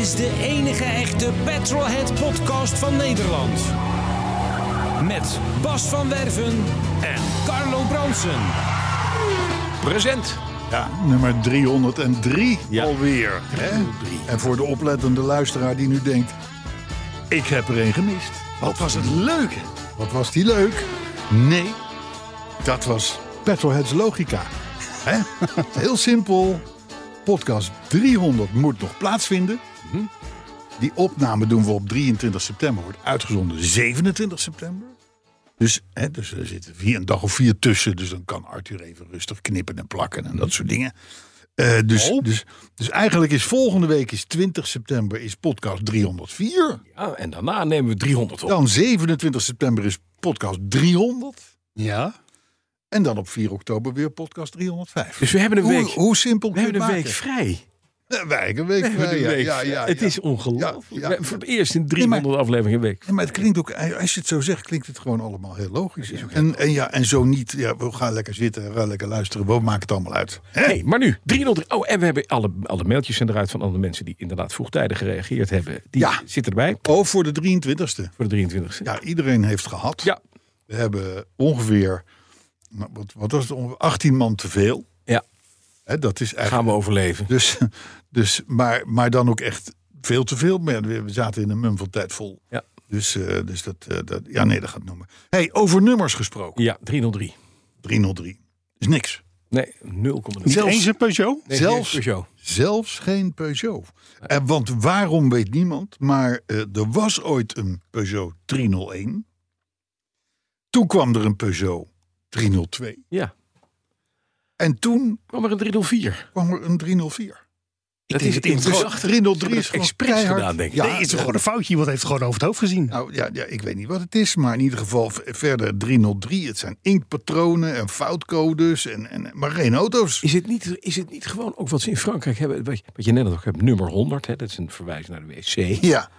Is de enige echte Petrolhead podcast van Nederland. Met Bas van Werven en Carlo Bronsen. Present. Ja, nummer 303 Ja. alweer. Hè? En voor de oplettende luisteraar die nu denkt... ik heb er één gemist. Wat was het leuk. Wat was die leuk? Nee, dat was Petrolheads Logica. Hè? Heel simpel. Podcast 300 moet nog plaatsvinden. Die opname doen we op 23 september. Wordt uitgezonden 27 september. Dus, hè, dus er zitten vier, een dag of vier tussen. Dus dan kan Arthur even rustig knippen en plakken en dat soort dingen. Eh, dus, dus, dus eigenlijk is volgende week is 20 september is podcast 304. Ja, en daarna nemen we 300 op. Dan 27 september is podcast 300. Ja. En dan op 4 oktober weer podcast 305. Dus we hebben een week, hoe, hoe simpel we kun je hebben een week vrij. Ja, wij een week een ja, week ja, ja, het is ongelooflijk. Voor het eerst in 300 afleveringen een week. Ja, maar het klinkt ook, als je het zo zegt, klinkt het gewoon allemaal heel logisch. En, en, ja, en zo niet, ja, we gaan lekker zitten, we gaan lekker luisteren, we maken het allemaal uit. Hè? Hey, maar nu, 300. Oh, en we hebben alle, alle mailtjes zijn eruit van alle mensen die inderdaad vroegtijdig gereageerd hebben. Die Ja. zitten erbij Oh, voor de 23ste. voor de 23e. Ja, iedereen heeft gehad. Ja. We hebben ongeveer, nou, wat, wat was het, ongeveer 18 man te veel. Ja. Hè, dat is gaan eigenlijk. we overleven. Dus, dus, maar, maar dan ook echt veel te veel. We zaten in een mum van tijd vol. Ja. Dus, eh, dus dat, eh, dat, ja, nee, dat gaat noemen. Hey, over nummers gesproken. Ja, 303. 303. Is niks. Nee, 0,0. Niet Zelfs- eens een Peugeot? Nee, zelfs- geen Peugeot. Zelfs geen Peugeot. En want waarom weet niemand, maar eh, er was ooit een Peugeot 301. Toen kwam er een Peugeot 302. Ja, En toen kwam er een 304. kwam er een 304. Dat is iemand in gewoon- 303 is expres gedaan, denk ik. Ja, nee, het is eh, gewoon een foutje. Iemand heeft het gewoon over het hoofd gezien. Nou ja, ja, ik weet niet wat het is, maar in ieder geval verder 303. Het zijn inktpatronen en foutcodes, en, en, maar geen auto's. Is het, niet, is het niet gewoon ook wat ze in Frankrijk hebben? Wat je, wat je net nog hebt, nummer 100. Hè, dat is een verwijzing naar de wc. Ja,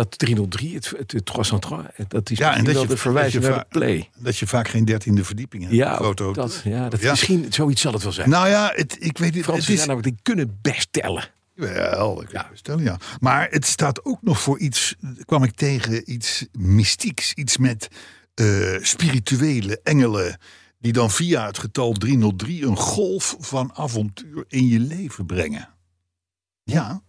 Dat 303, het, het, het 303, dat is Ja, en dat wel je- de verwijzing naar de play. dat je vaak geen dertiende verdieping hebt. Ja, auto. dat, ja, dat Ja. misschien zoiets zal het wel zijn. Nou ja, het, ik weet het. Fransen is, zijn namelijk, die kunnen best tellen. Wel, ik ja. stellen, ja. Maar het staat ook nog voor iets, kwam ik tegen, iets mystieks. Iets met eh, spirituele engelen. Die dan via het getal 303 een golf van avontuur in je leven brengen. Ja.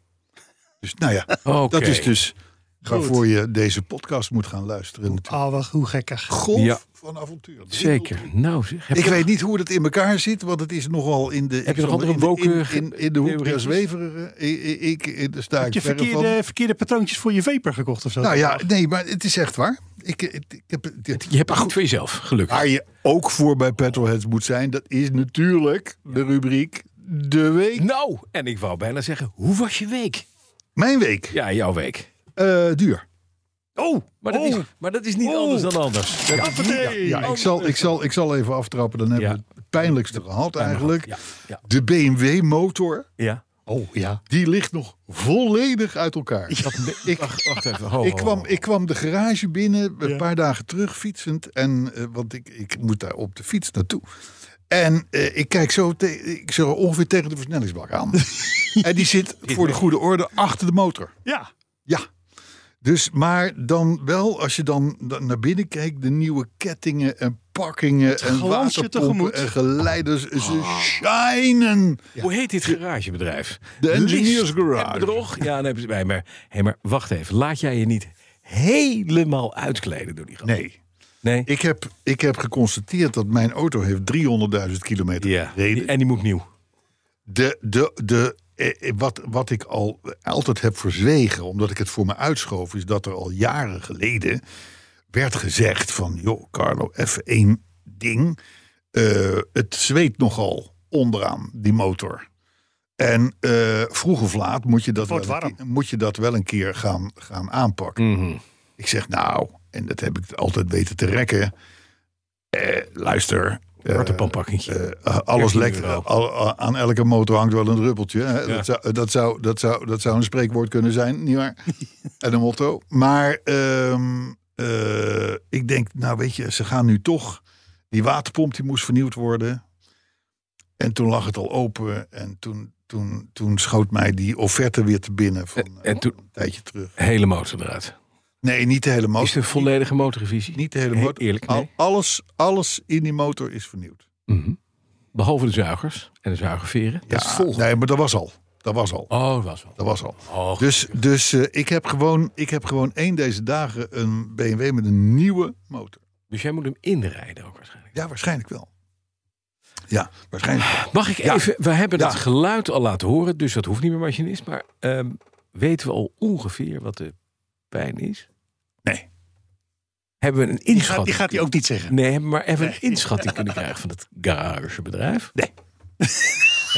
Dus nou ja, dat is dus waarvoor je deze podcast moet gaan luisteren. natuurlijk. Oh, wat, hoe gekkig. Golf Ja. van avontuur. Zeker. Nou, zeg, heb Ik weet niet hoe dat in elkaar zit, want het is nogal in de. Heb je nog andere in in, in, in de hoek der zweverige. Ik, ik, daar sta Heb ik je verre van. verkeerde, verkeerde patroontjes voor je vaper gekocht of zo? Nou ja, nee, maar het is echt waar. Ik, ik, ik heb, je hebt het goed voor jezelf, gelukkig. waar je ook voor bij Petrolheads moet zijn, dat is natuurlijk de rubriek De Week. Nou, en ik wou bijna zeggen, hoe was je week? Mijn week. Ja, jouw week. Eh, duur. Oh, maar dat, Oh. is, maar dat is niet Oh. anders dan anders. Dat. Ja, ik zal, ik, zal, ik zal even aftrappen. Dan hebben Ja. we het pijnlijkste gehad eigenlijk. Ja, ja, De BMW motor. ja. Oh ja. Die ligt nog volledig uit elkaar. Ik, wacht, wacht even. Ho, Ik kwam, ik kwam de garage binnen een Ja. paar dagen terug fietsend. En, eh, want ik, ik moet daar op de fiets naartoe. En eh, ik kijk zo, te- ik zo ongeveer tegen de versnellingsbak aan. en die zit voor de goede orde achter de motor. Ja. Ja. Dus, maar dan wel, als je dan, naar binnen kijkt, de nieuwe kettingen en pakkingen en waterpompen tegemoet. en geleiders, ze shinen. Hoe heet dit garagebedrijf? De Engineers Garage. Bedrog? Ja, ze bij. Maar, hey, maar wacht even. Laat jij je niet helemaal uitkleden door die gast? Nee. Nee? Ik heb, ik heb geconstateerd dat mijn auto heeft 300.000 kilometer ja. gereden. En die moet nieuw. De, de, de, wat, wat ik al altijd heb verzwegen, omdat ik het voor me uitschoof, is dat er al jaren geleden werd gezegd van, joh Carlo, even één ding. eh, het zweet nogal onderaan die motor. En eh, vroeg of laat moet je dat, wordt wel, een warm. keer- moet je dat wel een keer gaan, gaan aanpakken. Mhm. Ik zeg nou, en dat heb ik altijd weten te rekken. Eh, luister. Eh, Waterpampakkentje. eh, alles 13 lekker. euro. Al- aan elke motor hangt wel een. Hè? Ja. Dat, zou, dat, zou, dat, zou, dat zou een spreekwoord kunnen zijn, nietwaar? en een motto. Maar ehm, eh, ik denk, nou weet je, ze gaan nu toch. Die waterpomp die moest vernieuwd worden. En toen lag het al open. En toen, toen, toen schoot mij die offerte weer te binnen. Van, En- en eh, toen- een tijdje terug. Hele motor eruit. Nee, niet de hele motor. Is een volledige motorrevisie? Niet de hele Heel motor. eerlijk, Al- nee. alles, alles in die motor is vernieuwd. Mhm. Behalve de zuigers en de zuigerveren. Dat volgende. nee, maar dat was al. Dat was al. Oh, dat was wel. Dat was al. Oh, Dus, dus eh, ik, heb gewoon, ik heb gewoon één deze dagen een BMW met een nieuwe motor. dus jij moet hem inrijden ook waarschijnlijk. Ja, waarschijnlijk wel. Ja, waarschijnlijk wel. Mag ik Ja. even... We hebben Ja. het geluid al laten horen, dus dat hoeft niet meer machinist. Maar ehm, weten we al ongeveer wat de pijn is? Hebben we een inschatting? die gaat hij ook niet zeggen. Nee, hebben we maar even een inschatting kunnen krijgen van het garagebedrijf? Nee.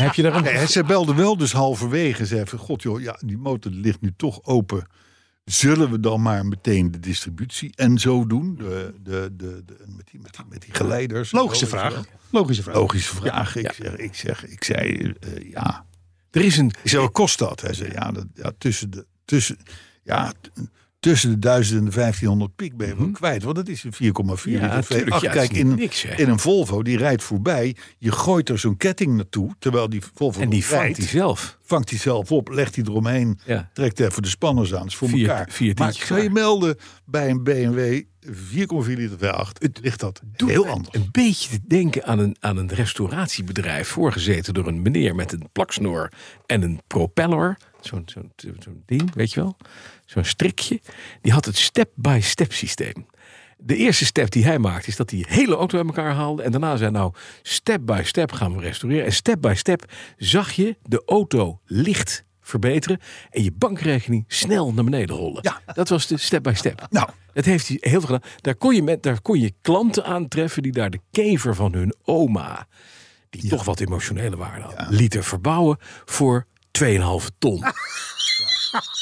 Heb je daar een... Nee, ze belde wel dus halverwege. Ze van, god joh, ja, die motor ligt nu toch open. Zullen we dan maar meteen de distributie en zo doen? De, de, de, de, met, die, met, die, met die geleiders. Logische vraag. Logische vraag. Logische vraag. Ik, Ja. zeg, ik, zeg, ik zei, eh, ja. Er is een... Ik zei, wat kost dat? Hij zei, ja, dat, ja tussen de... Tussen, ja, t- tussen de 1000 en de 1500 piek ben je wel kwijt. Want dat is een 4,4 Mhm. Ja, liter tuurlijk, V8. ja, het is Kijk, in, niks, in een Volvo, die rijdt voorbij. Je gooit er zo'n ketting naartoe. Terwijl die Volvo En die vangt hij zelf. vangt hij zelf op, legt hij eromheen, Ja. trekt even de spanners aan. Dat is voor Vier- elkaar. vier maar ik zou je melden, bij een BMW 4,4 liter V8 ligt dat Doet heel anders. Een beetje te denken aan een, aan een restauratiebedrijf. Voorgezeten door een meneer met een plaksnoor en een propeller. Zo'n zo'n zo'n ding, weet je wel? Zo'n strikje. Die had het step-by-step systeem. De eerste step die hij maakte is dat hij de hele auto uit elkaar haalde. En daarna zei nou, step-by-step gaan we restaureren. En step-by-step zag je de auto licht verbeteren. En je bankrekening snel naar beneden rollen. Ja. Dat was de step-by-step. Nou. Dat heeft hij heel veel gedaan. Daar kon je, met, daar kon je klanten aantreffen die daar de kever van hun oma, die toch wat emotionele waarde had, lieten verbouwen voor 2,5 ton.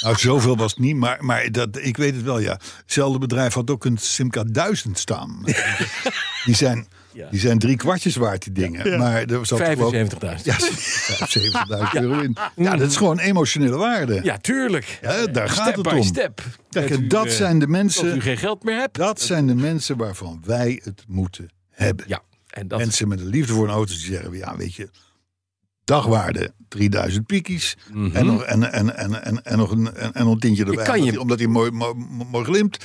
Nou, zoveel was het niet, maar, maar dat, ik weet het wel, ja. Hetzelfde bedrijf had ook een Simca 1000 staan. die, zijn, Ja. die zijn drie kwartjes waard, die dingen. Maar er zat gewoon... 75.000. Ja, 75.000 euro in. Ja, dat is gewoon emotionele waarde. Ja, tuurlijk. Ja, daar gaat step het by om. step. Kijk, Dat en u, dat eh, zijn de Als u mensen... geen geld meer hebt. Dat zijn de mensen waarvan wij het moeten hebben. Ja, en dat Mensen met een liefde voor een auto die zeggen, ja, weet je, dagwaarde 3000 piekies Mhm. en, nog, en, en, en, en, en nog een, en, en nog een tientje erbij, kan je- omdat, hij, mooi, mooi, mooi glimt.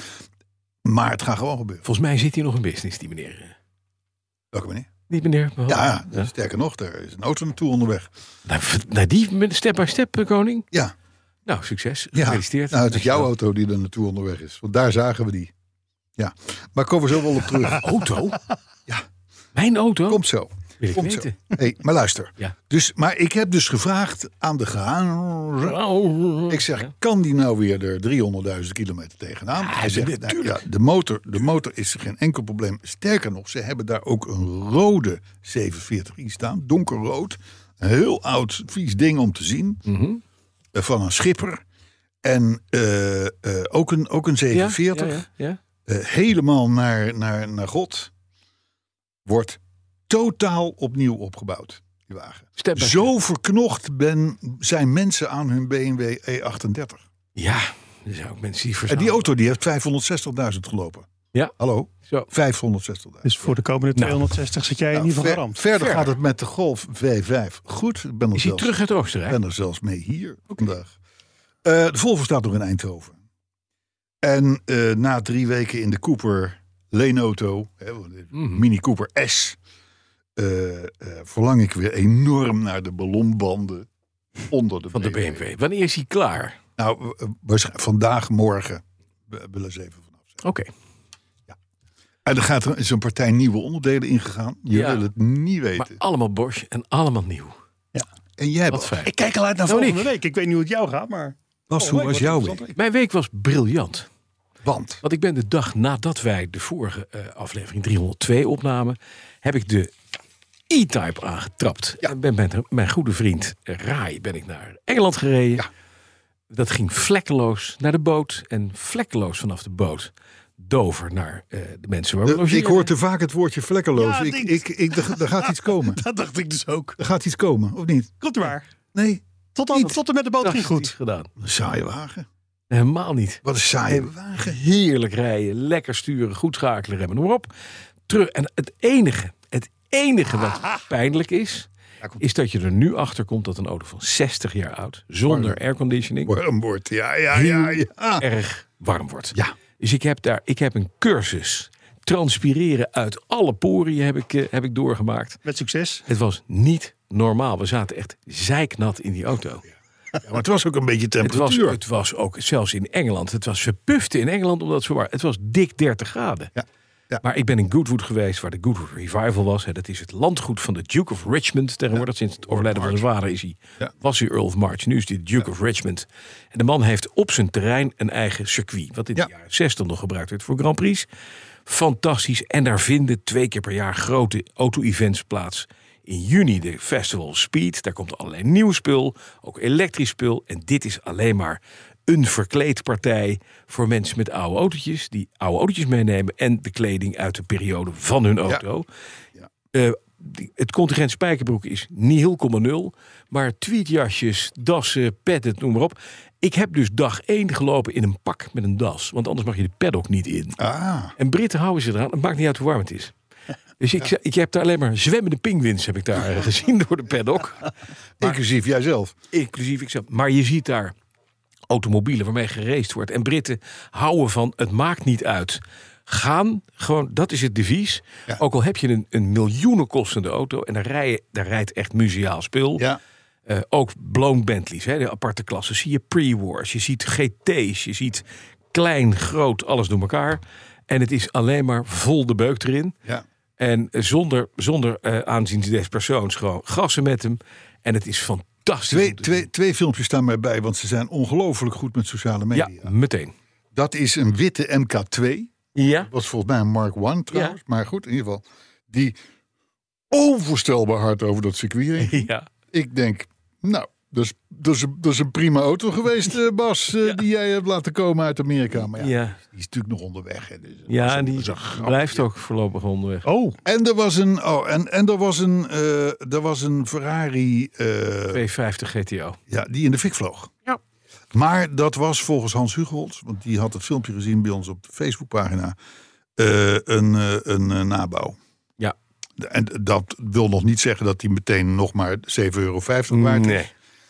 Maar het gaat gewoon gebeuren. volgens mij zit hier nog een business, die meneer. Welke meneer? Die meneer. Ja, ja, sterker nog, er is een auto naartoe onderweg. Naar, naar die met step by step, eh, koning. Ja, Nou, succes. ja. Gefeliciteerd. Nou, het is jouw auto die er naartoe onderweg is. Want daar zagen we die. Ja, maar komen we zo wel op terug. Auto? Ja. Mijn auto? Komt zo. Wil ik Komt zo. weten. Hey, maar luister. Ja. Dus, maar ik heb dus gevraagd aan de garage. Ik zeg, Ja. kan die nou weer er 300.000 kilometer tegenaan? Hij zegt, nou, natuurlijk. ja, de, motor, de motor is geen enkel probleem. Sterker nog, ze hebben daar ook een rode 740i staan. Donkerrood. Een heel oud, vies ding om te zien. Mhm. eh, Van een schipper. En eh, eh, ook, een, ook een Ja, 740. Ja, ja, ja. helemaal naar, naar, naar God. Wordt totaal opnieuw opgebouwd. Die wagen. Step Zo verknocht ben, zijn mensen aan hun BMW E38. Ja, er zijn ook mensen die En verzamelen. die auto die heeft 560.000 gelopen. Ja. Hallo? Zo. 560.000. Dus voor de komende Nou. 260 zit jij in Nou, ieder geval ver- geramd. verder Verder. gaat het met de Golf V5. Goed, ik ben er, Is hij zelfs, terug uit Oostenrijk? ben er zelfs mee hier vandaag. Eh, de Volvo staat nog in Eindhoven. En eh, na drie weken in de Cooper leenauto, hè, de Mhm. Mini Cooper S, verlang ik weer enorm naar de ballonbanden onder de Van de BMW. Wanneer is hij klaar? Nou, eh, waarschijnlijk vandaag, morgen we willen ze even vanaf zijn. Oké. En er gaat er is een partij nieuwe onderdelen ingegaan. Je Ja. wil het niet Maar weten. allemaal Bosch en allemaal nieuw. en jij Wat fijn. Ik kijk al uit naar Nou, volgende week. Ik weet niet hoe het jou gaat, maar... Bas, Oh, hoe leuk, was jouw week? Mijn week was briljant. Want, Want ik ben de dag nadat wij de vorige eh, aflevering 302 opnamen, heb ik de E-Type aangetrapt. En ben met mijn goede vriend Rai ben ik naar Engeland gereden. Dat ging vlekkeloos naar de boot. En vlekkeloos vanaf de boot Dover naar eh, de mensen waar we De- ik hoor te vaak het woordje vlekkeloos. Ja, ik, ik, ik, er, er gaat iets komen. Dat dacht ik dus ook. Er gaat iets komen, of niet? Komt maar. Nee, Tot, dan, tot en met de boot ging goed. gedaan. een saaie wagen. Helemaal niet. Wat een saaie wagen. Heerlijk rijden, lekker sturen, goed schakelen, remmen, noem maar op. Terug. En het enige, enige wat pijnlijk is, is dat je er nu achter komt dat een auto van 60 jaar oud, zonder airconditioning, Warm wordt. Ja, ja, ja, ja. erg warm wordt. Ja. Dus ik heb daar, ik heb een cursus transpireren uit alle poriën heb ik, eh, heb ik doorgemaakt. Met succes. Het was niet normaal. We zaten echt zeiknat in die auto. Ja, maar het was ook een beetje Het was, temperatuur. het was ook, zelfs in Engeland, het was verpufte in Engeland omdat het zo war. Het was dik 30 graden. Ja, ja. Maar ik ben in Goodwood geweest, waar de Goodwood Revival was. Hè. Dat is het landgoed van de Duke of Richmond. Tegenwoordig, sinds het overlijden van zijn vader is hij, Ja. was hij Earl of March. Nu is hij de Duke of Richmond. En de man heeft op zijn terrein een eigen circuit. Wat in de jaren 60 nog gebruikt werd voor Grand Prix. Fantastisch. En daar vinden twee keer per jaar grote auto-events plaats. In juni de Festival of Speed. Daar komt allerlei nieuw spul. Ook elektrisch spul. En dit is alleen maar een verkleedpartij voor mensen met oude autootjes. Die oude autootjes meenemen. En de kleding uit de periode van hun auto. Eh, die- het contingent spijkerbroek is nihil, nul. Maar tweetjasjes, dassen, petten, noem maar op. Ik heb dus dag één gelopen in een pak met een das. Want anders mag je de paddock niet in. Ah, En Britten houden ze eraan. Het maakt niet uit hoe warm het is. Dus ik, ik heb daar alleen maar zwemmende pinguïns heb ik daar eh, gezien door de paddock. inclusief jijzelf. Inclusief ik zelf. Maar je ziet daar automobielen waarmee geraced wordt. En Britten houden van het maakt niet uit. Gaan, gewoon, dat is het devies. Ja. Ook al heb je een, een miljoenen kostende auto en daar, rij daar rijdt echt museaal spul. Ja, Eh, ook blown Bentleys, hè, de aparte klassen. Zie je pre-wars, je ziet GT's, je ziet klein, groot, alles door elkaar. En het is alleen maar vol de beuk erin. ja. En zonder, zonder eh, aanzien des persoons gewoon gassen met hem. En het is fantastisch. Twee, twee, twee filmpjes staan mij bij, want ze zijn ongelooflijk goed met sociale media. Ja, meteen. Dat is een witte MK2. Ja. was volgens mij een Mark One trouwens. Maar goed, in ieder geval. Die onvoorstelbaar hard over dat circuit ging. Ja. Ik denk, nou, dat is, dat is, dat is een prima auto geweest, eh, Bas, eh, die jij hebt laten komen uit Amerika. Maar ja, Ja. die is natuurlijk nog onderweg. Hè, dus dat Ja, een- die blijft ook voorlopig onderweg. Oh, En er was een, oh, en, en er was een, eh, er was een Ferrari eh, 250 GTO. ja, die in de fik vloog. Ja. Maar dat was volgens Hans Hugold, want die had het filmpje gezien bij ons op de Facebookpagina, eh, een, eh, een nabouw. Ja. En dat wil nog niet zeggen dat die meteen nog maar 7,50 euro waard is. Nee.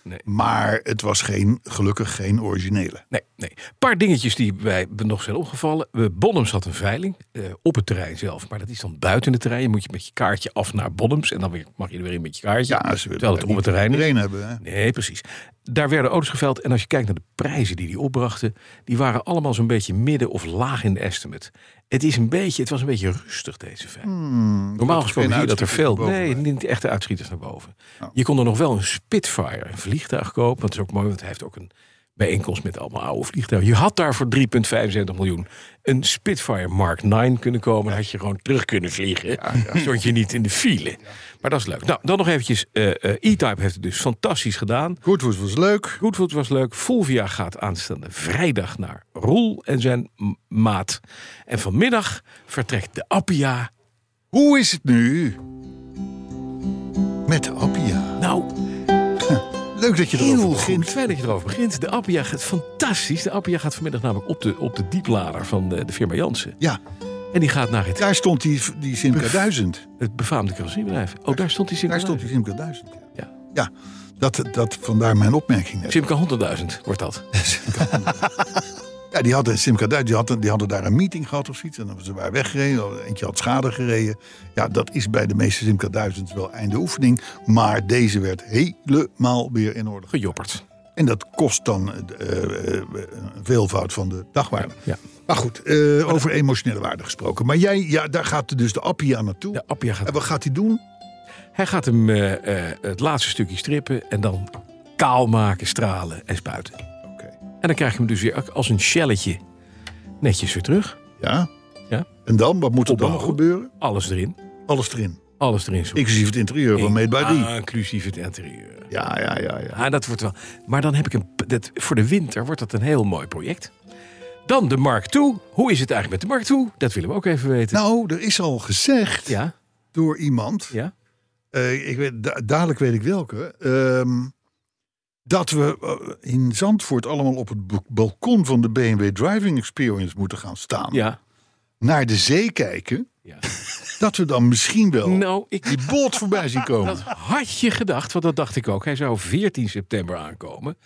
Nee. Maar het was geen, gelukkig geen originele. Nee, nee. Een paar dingetjes die wij nog zijn opgevallen. We Bonhams had een veiling eh, op het terrein zelf. Maar dat is dan buiten het terrein. Je moet je met je kaartje af naar Bonhams. En dan weer, mag je er weer in met je kaartje. Ja, ze willen terwijl het op het terrein is. hebben. Hè? Nee, precies. Daar werden auto's geveild. En als je kijkt naar de prijzen die die opbrachten, die waren allemaal zo'n beetje midden of laag in de estimate. Het, is een beetje, het was een beetje rustig, deze veiling. Normaal gesproken zie je dat er veel. Nee, niet echte uitschieters naar boven. Je kon er nog wel een Spitfire, een vliegtuig kopen. Dat is ook mooi, want hij heeft ook een bijeenkomst met allemaal oude vliegtuigen. Je had daar voor 3,75 miljoen een Spitfire Mark 9 kunnen komen. Dan had je gewoon terug kunnen vliegen. Stond je niet in de file. Maar dat is leuk. Nou, dan nog eventjes. eh, eh, E-Type heeft het dus fantastisch gedaan. Goodwood was leuk. Goodwood was leuk. Fulvia gaat aanstaande vrijdag naar Roel en zijn maat. En vanmiddag vertrekt de Appia. Hoe is het nu? Met de Appia. Nou, Leuk dat je erover heel begint. Fijn dat je erover begint. De Appia gaat fantastisch. De Appia gaat vanmiddag namelijk op de, op de dieplader van de, de firma Jansen. Ja, En die gaat naar het, daar stond die, die Simca 1000. het befaamde carrosseriebedrijf. Oh, daar stond die Simca. Daar stond die Simca 1000. Ja, Ja. ja dat, dat, vandaar mijn opmerking net. Simca 100.000 wordt dat. Ja, die hadden Simca 1000, die hadden, die hadden daar een meeting gehad of zoiets. En dan ze waren weggereden, eentje had schade gereden. Ja, dat is bij de meeste Simca 1000 wel einde oefening. Maar deze werd helemaal weer in orde. Gejopperd. En dat kost dan eh, eh, een veelvoud van de dagwaarde. Ja. Maar goed, eh, over emotionele waarde gesproken. Maar jij, ja, daar gaat dus de Appia naartoe. De Appia gaat En wat gaat hij doen? Hij gaat hem het laatste stukje strippen en dan kaal maken, stralen en spuiten. Dan krijg je hem dus weer als een shelletje netjes weer terug. Ja. Ja. En dan, wat moet er dan nog gebeuren? Alles erin. Alles erin. Alles erin zo. Inclusief het interieur van Made by Dee. Ah, inclusief het interieur. Ja, ja, ja, ja. Ah, dat wordt wel. Maar dan heb ik een. Dat, voor de winter wordt dat een heel mooi project. Dan de Mark II. Hoe is het eigenlijk met de Mark II? Dat willen we ook even weten. Nou, er is al gezegd ja, door iemand, ja. eh, ik weet, da- dadelijk weet ik welke, ehm, dat we eh, in Zandvoort allemaal op het balkon van de BMW Driving Experience moeten gaan staan. Ja. Naar de zee kijken. ja. Dat we dan misschien wel Nou, ik, die boot voorbij zien komen. dat had je gedacht, want dat dacht ik ook. Hij zou 14 september aankomen.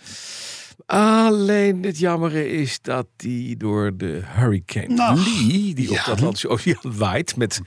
Alleen het jammere is dat die door de hurricane Nou, Lee, die op ja. de Atlantische Oceaan waait met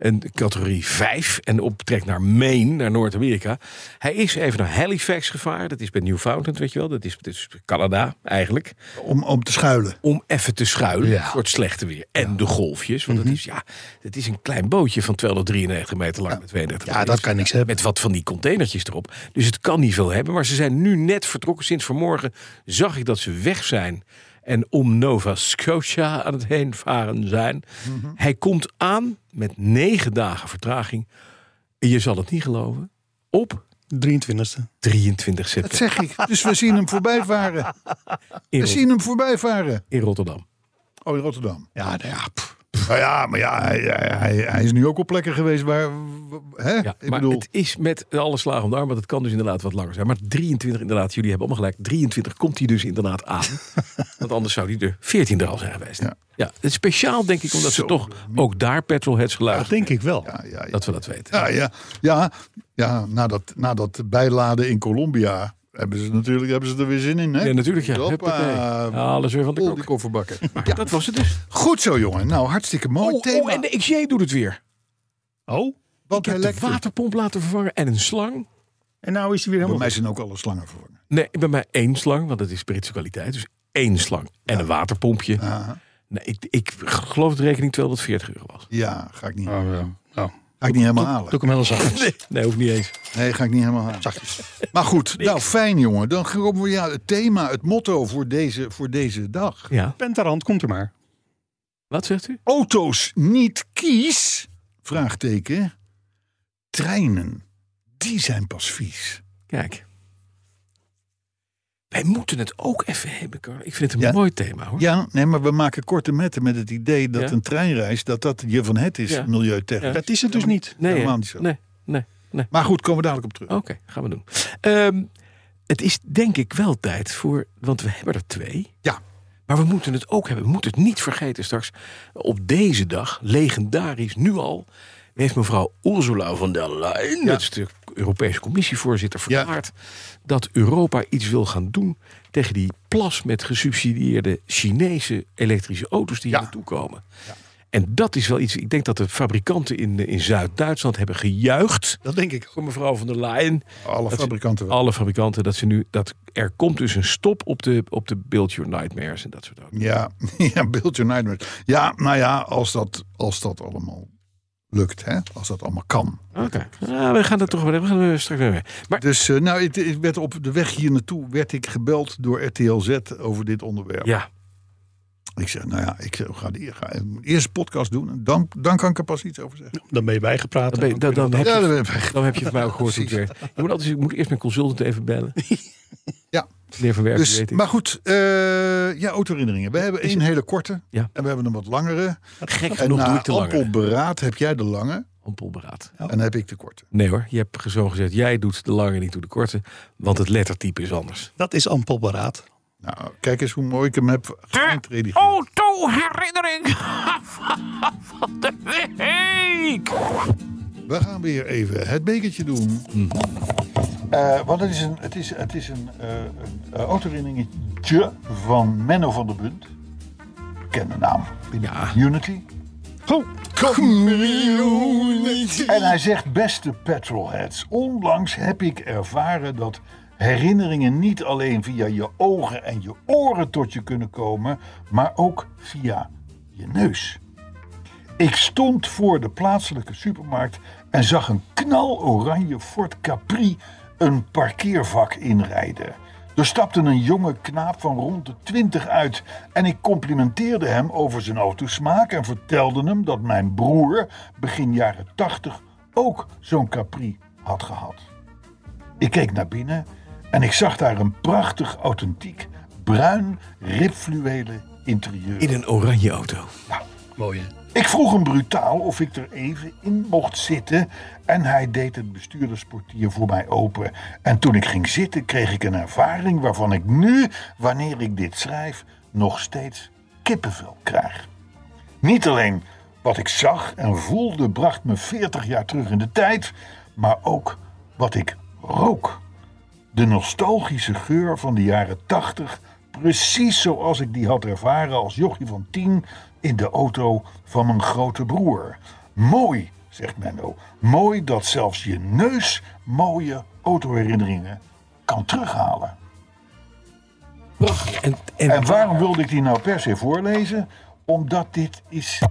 een categorie 5 en optrekt naar Maine, naar Noord-Amerika. Hij is even naar Halifax gevaren. Dat is bij Newfoundland, weet je wel. Dat is, dat is Canada eigenlijk. Om, om te schuilen. Om even te schuilen Ja. voor het slechte weer. En de golfjes. Want het, is, ja, het is een klein bootje van 293 meter lang met 32 Ja, dat kan niks hebben. met wat van die containertjes erop. Dus het kan niet veel hebben. Maar ze zijn nu net vertrokken. Sinds vanmorgen zag ik dat ze weg zijn. En om Nova Scotia aan het heen varen zijn. Hij komt aan met negen dagen vertraging. Je zal het niet geloven. Op 23e. 23 Dat september zeg ik. Dus we zien hem voorbij varen. in, We Rot- zien hem voorbij varen. in Rotterdam. Oh, in Rotterdam. Ja, nou ja, pff. Nou ja, maar ja, hij, hij, hij- hij is nu ook op plekken geweest waar... Hè? Ja, ik maar bedoel, het is met alle slagen om de arm, want het kan dus inderdaad wat langer zijn. Maar 23 inderdaad, jullie hebben allemaal gelijk. 23 komt hij dus inderdaad aan. want anders zou hij er 14 er al zijn geweest. Ja. Ja. het is speciaal denk ik, omdat ze toch ook daar petrolheads dat geluisterd denk ik wel. ja, ja, ja. Dat we dat weten. Ja, ja, ja, ja na, dat, na dat bijladen in Colombia hebben ze natuurlijk hebben ze er weer zin in. Hè? Ja, natuurlijk, ja. Hoppa, alles weer van de vol kok. die kofferbakken. Ja, dat was het dus. Goed zo, jongen. Nou, hartstikke mooi Oh, thema. oh, en de XJ doet het weer. Oh, Want Ik heb de waterpomp laten vervangen en een slang. en nou is hij weer Bij helemaal... mij zijn ook alle slangen vervangen. Nee, bij mij één slang, want dat is Britse kwaliteit. Dus één slang en een waterpompje. Aha. Nee, ik, ik geloof dat de rekening 240 euro was. Ja, ga ik niet, Oh, ja. Nou, ga ik niet helemaal doe halen. ik hem heel zacht. Nee, nee hoeft niet eens. Nee, ga ik niet helemaal halen. Zachtjes. Maar goed, nou fijn jongen. Dan komen we ja, het thema, het motto voor deze, voor deze dag. Ja, Pentarand, komt er maar. wat zegt u? Auto's niet kies? Vraagteken. Treinen, die zijn pas vies. Kijk. Wij moeten het ook even hebben, Carl. Ik vind het een Ja. mooi thema, hoor. Ja, nee, maar we maken korte metten met het idee dat Ja. een treinreis, dat dat je van het is, Ja. milieutechnisch. Dat is het dus niet. Nee, helemaal niet zo. nee, nee, nee. Maar goed, komen we dadelijk op terug. Oké, gaan we doen. Ehm, het is denk ik wel tijd voor, want we hebben er twee. Ja. Maar we moeten het ook hebben. We moeten het niet vergeten straks. Op deze dag, legendarisch nu al, heeft mevrouw Ursula von der Leyen, Ja. dat is Europese Commissievoorzitter, Ja. verklaard dat Europa iets wil gaan doen tegen die plas met gesubsidieerde Chinese elektrische auto's die Ja. hier naartoe komen. En dat is wel iets. Ik denk dat de fabrikanten in, in Zuid-Duitsland hebben gejuicht Dat denk ik. voor mevrouw van der Leyen. Alle fabrikanten. Alle fabrikanten dat ze nu dat er komt dus een stop op de op de build your nightmares en dat soort dingen. Ja, ja, build your nightmare. Ja, nou ja, als dat, als dat allemaal lukt, hè? als dat allemaal kan. Oké, ja, we gaan er toch wel. We gaan er straks weer mee. Maar Dus eh, nou, ik, ik werd op de weg hier naartoe werd ik gebeld door RTL Z over dit onderwerp. ja, Ik zeg, nou ja, ik zeg, ga, die, ga eerst een podcast doen. En dan, dan kan ik er pas iets over zeggen. Dan ben je bijgepraat. dan, ben je- dan, dan, heb je, ik- dan heb je van mij ook gehoord. Je moet, altijd, je moet eerst mijn consultant even bellen. Ja. Werven Dus, weet ik. maar goed, eh, ja, auto-herinneringen. We hebben één hele korte Ja. en we hebben een wat langere. Gek En genoeg doe na ik de lange. beraad heb jij de lange Ampelberaad. en dan heb ik de korte. Nee hoor, je hebt zo gezegd, jij doet de lange en ik doe de korte. Want het lettertype is anders. Dat is ampelberaad. Nou, kijk eens hoe mooi ik hem heb geëintredigeerd. Auto-herinnering van de week. We gaan weer even het bekertje doen. Mhm. Eh, want het is een, het is, het is een, een uh, van Menno van der Bunt. Bekende naam binnen Ja. Unity. Oh, En hij zegt, beste petrolheads, onlangs heb ik ervaren dat herinneringen niet alleen via je ogen en je oren tot je kunnen komen, maar ook via je neus. Ik stond voor de plaatselijke supermarkt en zag een knaloranje Ford Capri een parkeervak inrijden. Er stapte een jonge knaap van rond de 20 uit en ik complimenteerde hem over zijn autosmaak en vertelde hem dat mijn broer begin jaren 80 ook zo'n Capri had gehad. Ik keek naar binnen en ik zag daar een prachtig, authentiek, bruin, ribfluwelen interieur. In een oranje auto. Ik vroeg hem brutaal of ik er even in mocht zitten en hij deed het bestuurdersportier voor mij open. En toen ik ging zitten kreeg ik een ervaring waarvan ik nu, wanneer ik dit schrijf, nog steeds kippenvel krijg. Niet alleen wat ik zag en voelde bracht me 40 jaar terug in de tijd, maar ook wat ik rook. De nostalgische geur van de jaren 80, precies zoals ik die had ervaren als jochie van 10 in de auto van mijn grote broer. Mooi, zegt Menno. Mooi dat zelfs je neus mooie autoherinneringen kan terughalen. Prachtig. En, en, En waarom wilde ik die nou per se voorlezen? Omdat dit is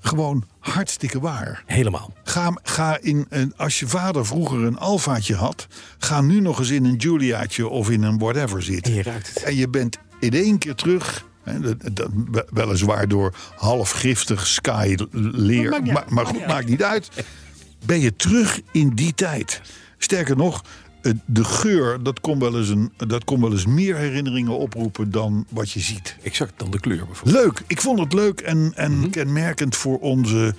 gewoon hartstikke waar. helemaal. Ga, ga in een, als je vader vroeger een alfaatje had, ga nu nog eens in een Juliaatje of in een whatever En zitten. je ruikt het. En je bent in één keer terug. Dat, dat, weliswaar door half giftig sky leer. Maar, maar goed, maakt niet uit. Ben je terug in die tijd. Sterker nog, de geur, dat kon wel eens, een, dat kon wel eens meer herinneringen oproepen dan wat je ziet. Exact dan de kleur bijvoorbeeld. Leuk. Ik vond het leuk en, en kenmerkend voor onze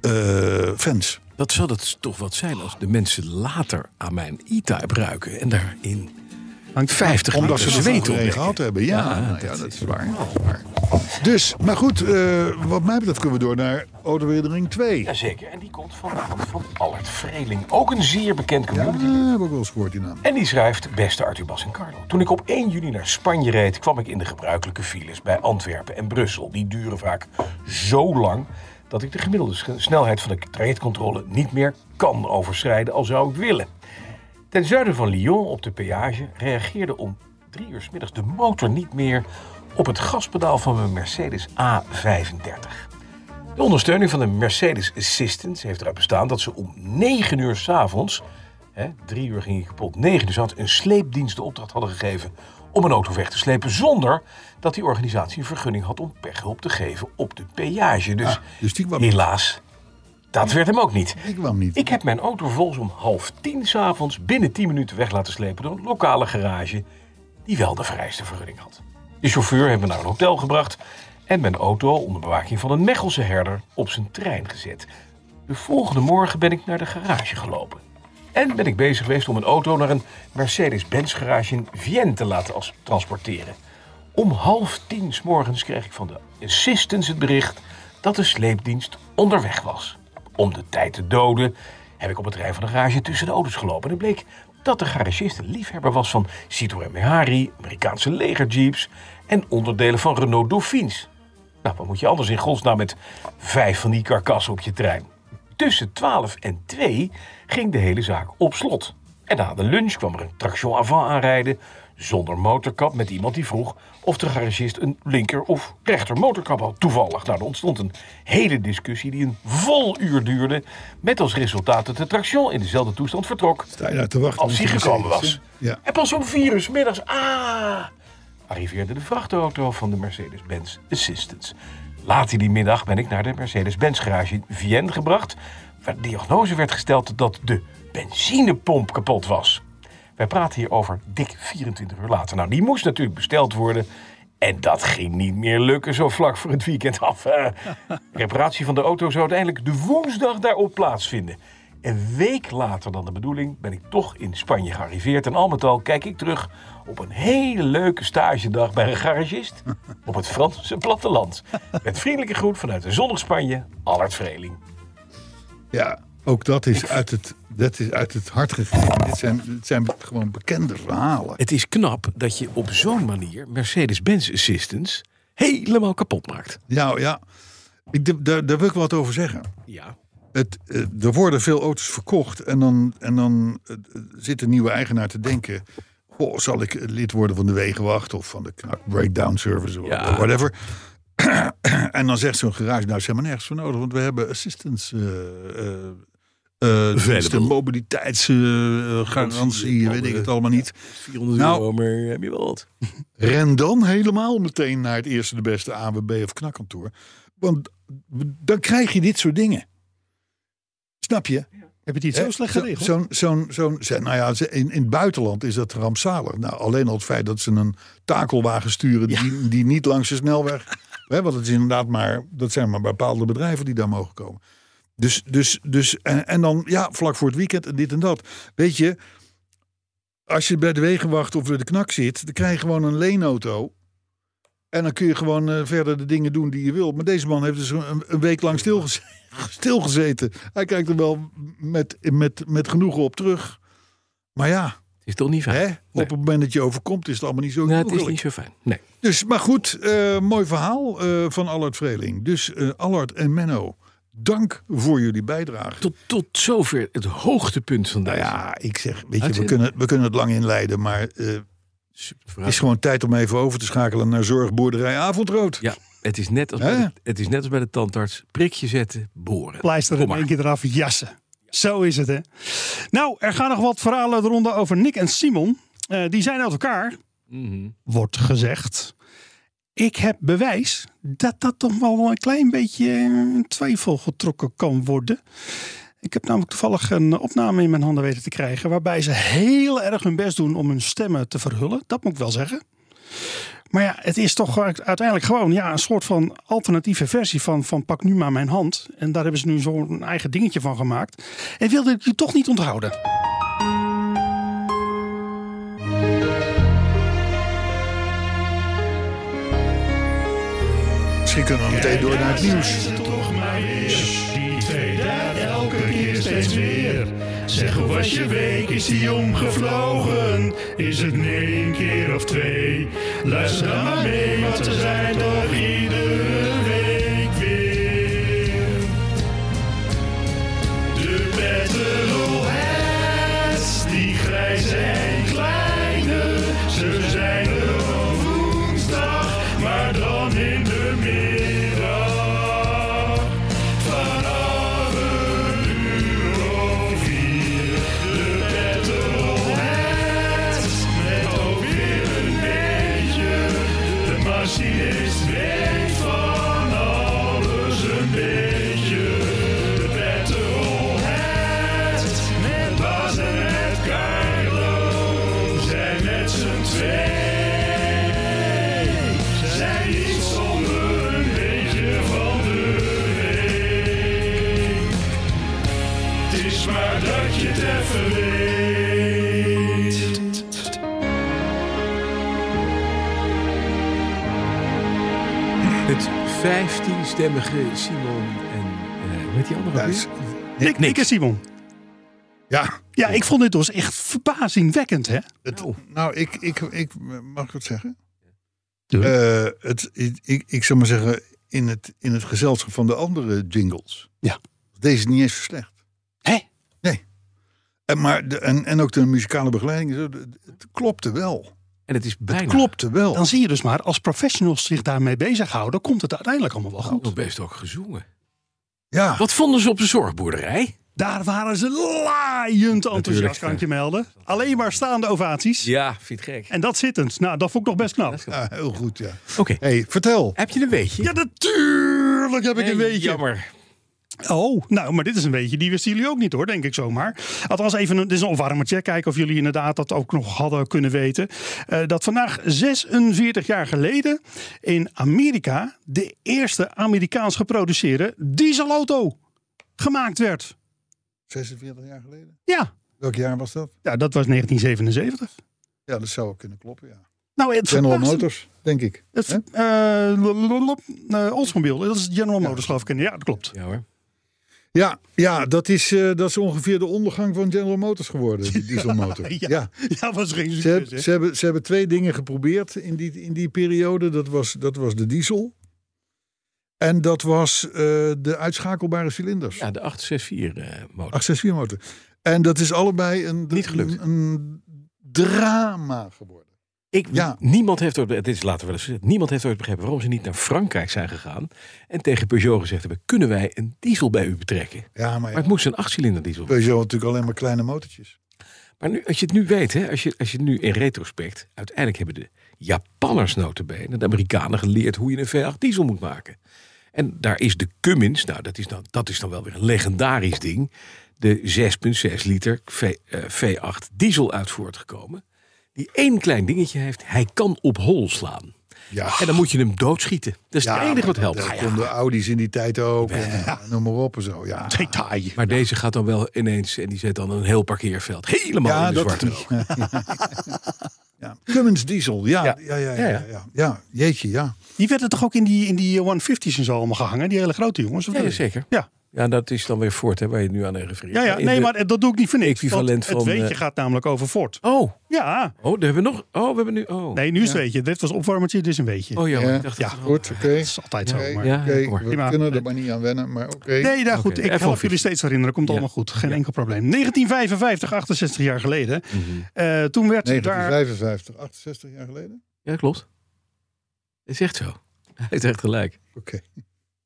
eh, fans. Dat zal het toch wat zijn als de mensen later aan mijn E-Type ruiken en daarin hangt 50 Omdat ze er een op. gehad hebben. Ja, Ja, ja, dat dat, is is waar. waar. Dus, maar goed, eh, wat mij betreft kunnen we door naar Autoherinnering 2. Jazeker, en die komt vanavond van Allard Vreeling. Ook een zeer bekend Ja, community. heb ik wel eens gehoord die naam. En die schrijft, beste Arthur Bas en Carlo. Toen ik op 1 juni naar Spanje reed, kwam ik in de gebruikelijke files bij Antwerpen en Brussel. Die duren vaak zo lang dat ik de gemiddelde snelheid van de trajectcontrole niet meer kan overschrijden, al zou ik willen. Ten zuiden van Lyon op de peage reageerde om drie uur 's middags de motor niet meer op het gaspedaal van mijn Mercedes A35. De ondersteuning van de Mercedes Assistance heeft eruit bestaan dat ze om 9 uur s'avonds, drie uur ging hij kapot, 9 uur s'avonds, een sleepdienst de opdracht hadden gegeven om een auto weg te slepen zonder dat die organisatie een vergunning had om pechhulp te geven op de peage. Dus, Ah, dus die kwam helaas, dat werd hem ook niet. Ik kwam niet. Ik heb mijn auto volgens om half tien s'avonds binnen 10 minuten weg laten slepen door een lokale garage die wel de vereiste vergunning had. De chauffeur heeft me naar een hotel gebracht en mijn auto onder bewaking van een Mechelse herder op zijn trein gezet. De volgende morgen ben ik naar de garage gelopen. En ben ik bezig geweest om een auto naar een Mercedes-Benz garage in Vienne te laten als transporteren. Om half tien 's morgens kreeg ik van de assistants het bericht dat de sleepdienst onderweg was. Om de tijd te doden heb ik op het rij van de garage tussen de auto's gelopen. En bleek dat de garagist een liefhebber was van Citroën Mehari, Amerikaanse legerjeeps en onderdelen van Renault Dauphines. Nou, wat moet je anders in godsnaam met vijf van die karkassen op je trein? Tussen 12 en 2 ging de hele zaak op slot. En na de lunch kwam er een traction avant aanrijden zonder motorkap met iemand die vroeg of de garagist een linker of rechter motorkap had. Toevallig. Nou, er ontstond een hele discussie die een vol uur duurde. Met als resultaat dat de traction in dezelfde toestand vertrok Sta je daar te wachten? als hij gekomen was. Ja. En pas om vier uur middags, ah, arriveerde de vrachtauto van de Mercedes-Benz Assistance. Later die middag ben ik naar de Mercedes-Benz garage in Vienne gebracht... waar de diagnose werd gesteld dat de benzinepomp kapot was. Wij praten hier over dik 24 uur later. Nou, die moest natuurlijk besteld worden... En dat ging niet meer lukken zo vlak voor het weekend af. Reparatie van de auto zou uiteindelijk de woensdag daarop plaatsvinden. Een week later dan de bedoeling ben ik toch in Spanje gearriveerd. En al met al kijk ik terug op een hele leuke stagedag bij een garagist op het Franse platteland. Met vriendelijke groet vanuit de zonnig Spanje, Allard Vreeling. Ja, ook dat is uit het, dat is uit het hart gegeven. Dit zijn, dit zijn gewoon bekende verhalen. Het is knap dat je op zo'n manier Mercedes-Benz Assistance helemaal kapot maakt. Ja, ja. Ik, daar, daar wil ik wat over zeggen. Ja. Het, eh, er worden veel auto's verkocht en dan, en dan eh, zit een nieuwe eigenaar te denken... Goh, zal ik lid worden van de Wegenwacht of van de Breakdown Service of Ja. whatever. en dan zegt zo'n garage, nou zijn maar nergens voor nodig, want we hebben assistance... eh eh, eh, diensten, mobiliteitsgarantie, weet ik het allemaal niet. 400 Nou, euro, maar heb je wel wat. Ren dan helemaal meteen naar het eerste de beste AWB of knakkantoor. Want dan krijg je dit soort dingen. Snap je? Heb je het niet zo slecht Zo- geregeld? Zo'n, zo'n, zo'n, ze- nou ja, in, in het buitenland is dat rampzalig. Nou, alleen al het feit dat ze een takelwagen sturen die, die niet langs de snelweg. Hè, want het is inderdaad maar, dat zijn maar bepaalde bedrijven die daar mogen komen. Dus, dus, dus en, en dan, ja, vlak voor het weekend en dit en dat. Weet je, als je bij de wegenwacht of bij de knak zit, dan krijg je gewoon een leenauto. En dan kun je gewoon eh, verder de dingen doen die je wil. Maar deze man heeft dus een, een week lang stilgeze- stilgezeten. Hij kijkt er wel met, met, met genoegen op terug. Maar ja, Het is toch niet fijn? hè, Nee. op het moment dat je overkomt is het allemaal niet zo Nee, het is niet zo fijn. Nee. Dus, maar goed, eh, mooi verhaal eh, van Allard Vreeling. Dus Allard en Menno, dank voor jullie bijdrage. Tot, tot zover het hoogtepunt van Nou ja, ik zeg, weet je, we kunnen, we kunnen het lang inleiden, maar eh, het is gewoon tijd om even over te schakelen naar Zorgboerderij Avondrood. Ja, het is, net als bij de, het is net als bij de tandarts. Prikje zetten, boren. Pleister in één keer eraf jassen. Zo is het, hè. Nou, er gaan nog wat verhalen de ronde over Nick en Simon. Eh, die zijn uit elkaar, Mhm. wordt gezegd. Ik heb bewijs dat dat toch wel een klein beetje in twijfel getrokken kan worden. Ik heb namelijk toevallig een opname in mijn handen weten te krijgen. waarbij ze heel erg hun best doen om hun stemmen te verhullen. Dat moet ik wel zeggen. Maar ja, het is toch uiteindelijk gewoon ja, een soort van alternatieve versie van, van Pak nu maar mijn hand. En daar hebben ze nu zo'n eigen dingetje van gemaakt. En wilde ik je toch niet onthouden. Misschien kunnen we meteen door naar het nieuws. toch maar weer. Die twee elke keer steeds weer. Zeg, hoe was je week? Is die omgevlogen? Is het nee een keer of twee? Luister dan maar mee, want we zijn toch iedere 15-stemmige Simon en eh hoe heet die andere Ja, is- weer? Nick, Nick en Simon. ja, Ja, ik vond dit dus echt verbazingwekkend, hè? het, nou, ik, ik, ik, mag ik wat zeggen? Eh, het, ik, ik, ik zou maar zeggen, in het, in het gezelschap van de andere jingles. Ja. Deze is niet eens zo slecht. Hè? En, maar de, en, en ook de muzikale begeleiding, het klopte wel. En het is bijna Het klopte wel. Dan zie je dus maar, als professionals zich daarmee bezighouden, komt het uiteindelijk allemaal wel goed. nog best ook gezongen. Ja, Wat vonden ze op de zorgboerderij? Daar waren ze laaiend enthousiast, kan ik je melden. Alleen maar staande ovaties. Ja, vind het gek. En dat zittend. Nou, dat vond ik nog best knap. ja, heel goed, ja. Oké, hey, vertel. heb je een weetje? Ja, natuurlijk heb ik een Nee, weetje. Jammer. Oh, nou, maar dit is een weetje. Die wisten jullie ook niet hoor, denk ik zomaar. Althans, even een, dit is een opwarmertje. Kijken of jullie inderdaad dat ook nog hadden kunnen weten. Eh, dat vandaag 46 jaar geleden in Amerika de eerste Amerikaans geproduceerde dieselauto gemaakt werd. 46 jaar geleden. Ja, Welk jaar was dat? ja dat was 1977. Ja, dat zou kunnen kloppen, ja. Nou, het General verbaasde- Motors, denk ik. Het, eh, eh, Oldsmobile, dat is General Motors geloof ik. Ja, dat klopt. Ja hoor. Ja, ja dat, is, eh, dat is ongeveer de ondergang van General Motors geworden, die dieselmotor. Ja, ja. ja was geen Ze, succes. hè? ze, hebben, ze hebben twee dingen geprobeerd in die, in die periode. Dat was, dat was de diesel. En dat was eh, de uitschakelbare cilinders. Ja, de 864 eh motor. 864 motor. En dat is allebei een, Niet gelukt. een, een drama geworden. Ik, Ja. Niemand heeft ooit, het is laten we wel eens niemand heeft ooit begrepen waarom ze niet naar Frankrijk zijn gegaan en tegen Peugeot gezegd hebben: kunnen wij een diesel bij u betrekken? Ja, maar, het moest een achtcilinder diesel. Peugeot had natuurlijk alleen maar kleine motortjes. Maar nu, als je het nu weet, hè, als, je, als je het nu in retrospect, uiteindelijk hebben de Japanners notabene, de Amerikanen geleerd hoe je een V8 diesel moet maken. En daar is de Cummins, nou dat is dan, dat is dan wel weer een legendarisch ding. de 6,6 liter V, eh, V8 diesel uit voortgekomen. Die één klein dingetje heeft. Hij kan op hol slaan. Ja. En dan moet je hem doodschieten. Dat is Ja, het enige wat helpt. Dat Ah, ja. konden Audi's in die tijd ook. En, eh, noem maar op en zo. Ja, Detail. Maar deze gaat dan wel ineens en die zet dan een heel parkeerveld helemaal ja in de dat zwarte rook. ja. Cummins diesel. Ja, Ja. ja. Ja, ja, Ja, ja, ja. ja, ja. Jeetje, ja. Die werden toch ook in die, in die 150's en zo allemaal gehangen? Die hele grote jongens? of Ja, zeker. Ja. Ja, dat is dan weer Ford, hè, waar je nu aan refereert. Ja, ja, nee, de- maar dat doe ik niet voor niks. equivalent het van, weetje eh, gaat namelijk over Ford. Oh, Ja, oh, daar hebben we nog. Oh, we hebben nu. Oh, nee, nu is het weetje. Dit was opwarmertje, dit is een weetje. oh ja, Ja. ik dacht Ja, Goed, oké. Dat is altijd zo. Oké, Maar... Ja, we Prima. kunnen er maar niet aan wennen, maar oké. Nee, daar goed. Ik F150. help jullie steeds herinneren. Komt allemaal goed. Geen Ja. enkel probleem. 1955, 68 jaar geleden. Mhm. Eh, toen werd daar... 1955, 68 jaar geleden? Ja, klopt. Is echt zo. Hij heeft echt gelijk. Oké.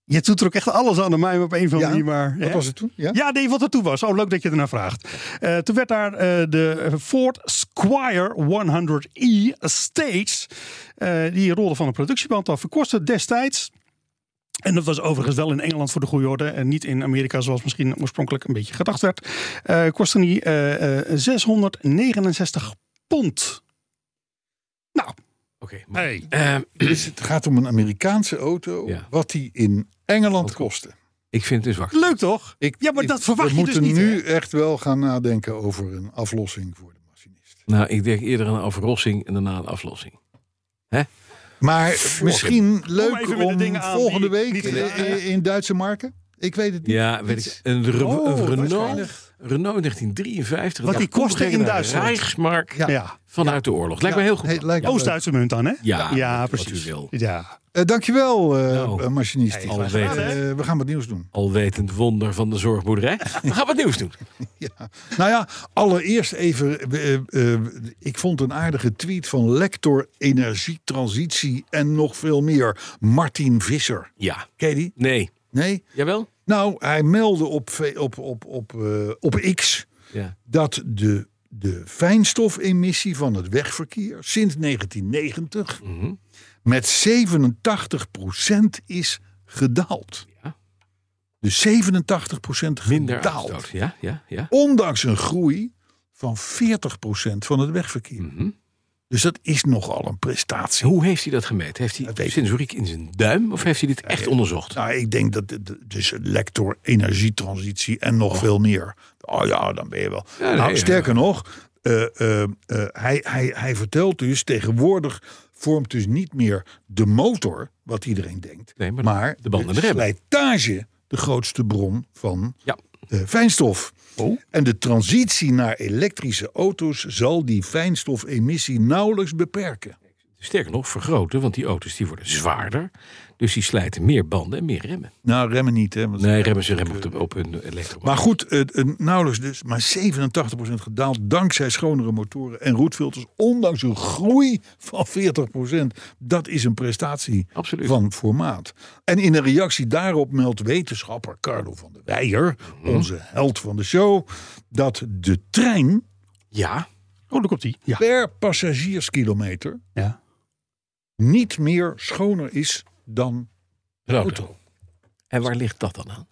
Je doet er ook echt alles aan de mij op een Ja, manier. Maar, Wat hè? was het toen? Ja? Ja, nee, wat er toen was. Oh, leuk dat je ernaar vraagt. Eh, toen werd daar eh, de Ford Squire 100e Estates. eh, die rolde van de productieband af. Kostte destijds. En dat was overigens wel in Engeland voor de goede orde. En niet in Amerika zoals misschien oorspronkelijk een beetje gedacht werd. kostte die eh, eh, 669 pond. Nou, Oké. hey. Eh, Dus het gaat om een Amerikaanse auto, Ja. wat die in Engeland kostte. ik vind het dus zwak. leuk toch? Ik, Ja, maar ik- dat verwacht we je dus moeten niet, nu echt wel gaan nadenken over een aflossing voor de machinist. Nou, ik denk eerder een afrossing en daarna een aflossing. Maar misschien leuk om aan volgende week niet in, gedaan zijn. in Duitse marken? Ik weet het niet. Ja, weet ik. Een, Re- Oh, een Renault. Renault 1953. Wat die kostte in Duitsland. Rijksmark Ja. Ja. vanuit de oorlog. Lijkt me heel goed. Hey. Oost-Duitse munt dan, hè? Ja, ja wat precies. u wil. Ja. Eh, dankjewel, Nou, eh, machinist. hey? Eh, we gaan wat nieuws doen. Alwetend wonder van de zorgboerderij. We gaan wat nieuws doen. Ja. Nou ja, allereerst even. ik vond een aardige tweet van lector energietransitie en nog veel meer. Martin Visser. Ja. Ken je die? Nee. Nee? Jawel? Nou, hij meldde op, op, op, op, eh, op X Ja. dat de, de fijnstofemissie van het wegverkeer sinds 1990 Mhm. met 87% is gedaald. Ja. Dus 87% Minder gedaald. uitstoot. Ja, ja, ja. Ondanks een groei van 40% van het wegverkeer. Mhm. Dus dat is nogal een prestatie. Hoe heeft hij dat gemeten? Heeft hij Dat sensoriek in zijn duim of heeft hij dit echt onderzocht? Nou, ik denk dat het het- dus lector energietransitie en nog veel meer. Oh ja, dan ben je wel. Ja, nee, nou, ja, sterker nog, eh, eh, eh, hij, hij, hij vertelt dus tegenwoordig vormt dus niet meer de motor, wat iedereen denkt, Nee, maar maar de banden de slijtage de grootste bron van Ja. fijnstof. Oh. En de transitie naar elektrische auto's zal die fijnstofemissie nauwelijks beperken. Sterker nog, vergroten, want die auto's die worden zwaarder. Dus die slijten meer banden en meer remmen. Nou, remmen niet, hè? want- Nee, remmen ze remmen op, de, op hun elektromotor. Maar goed, het, het, nauwelijks dus, maar 87% gedaald dankzij schonere motoren en roetfilters. Ondanks een groei van 40%. Dat is een prestatie Absoluut. van formaat. En in een reactie daarop meldt wetenschapper Carlo van der Weijer, Mhm. onze held van de show, dat de trein Ja, Oh, daar komt die. Ja. per passagierskilometer ja. Niet meer schoner is dan de auto. auto. En waar ligt dat dan aan?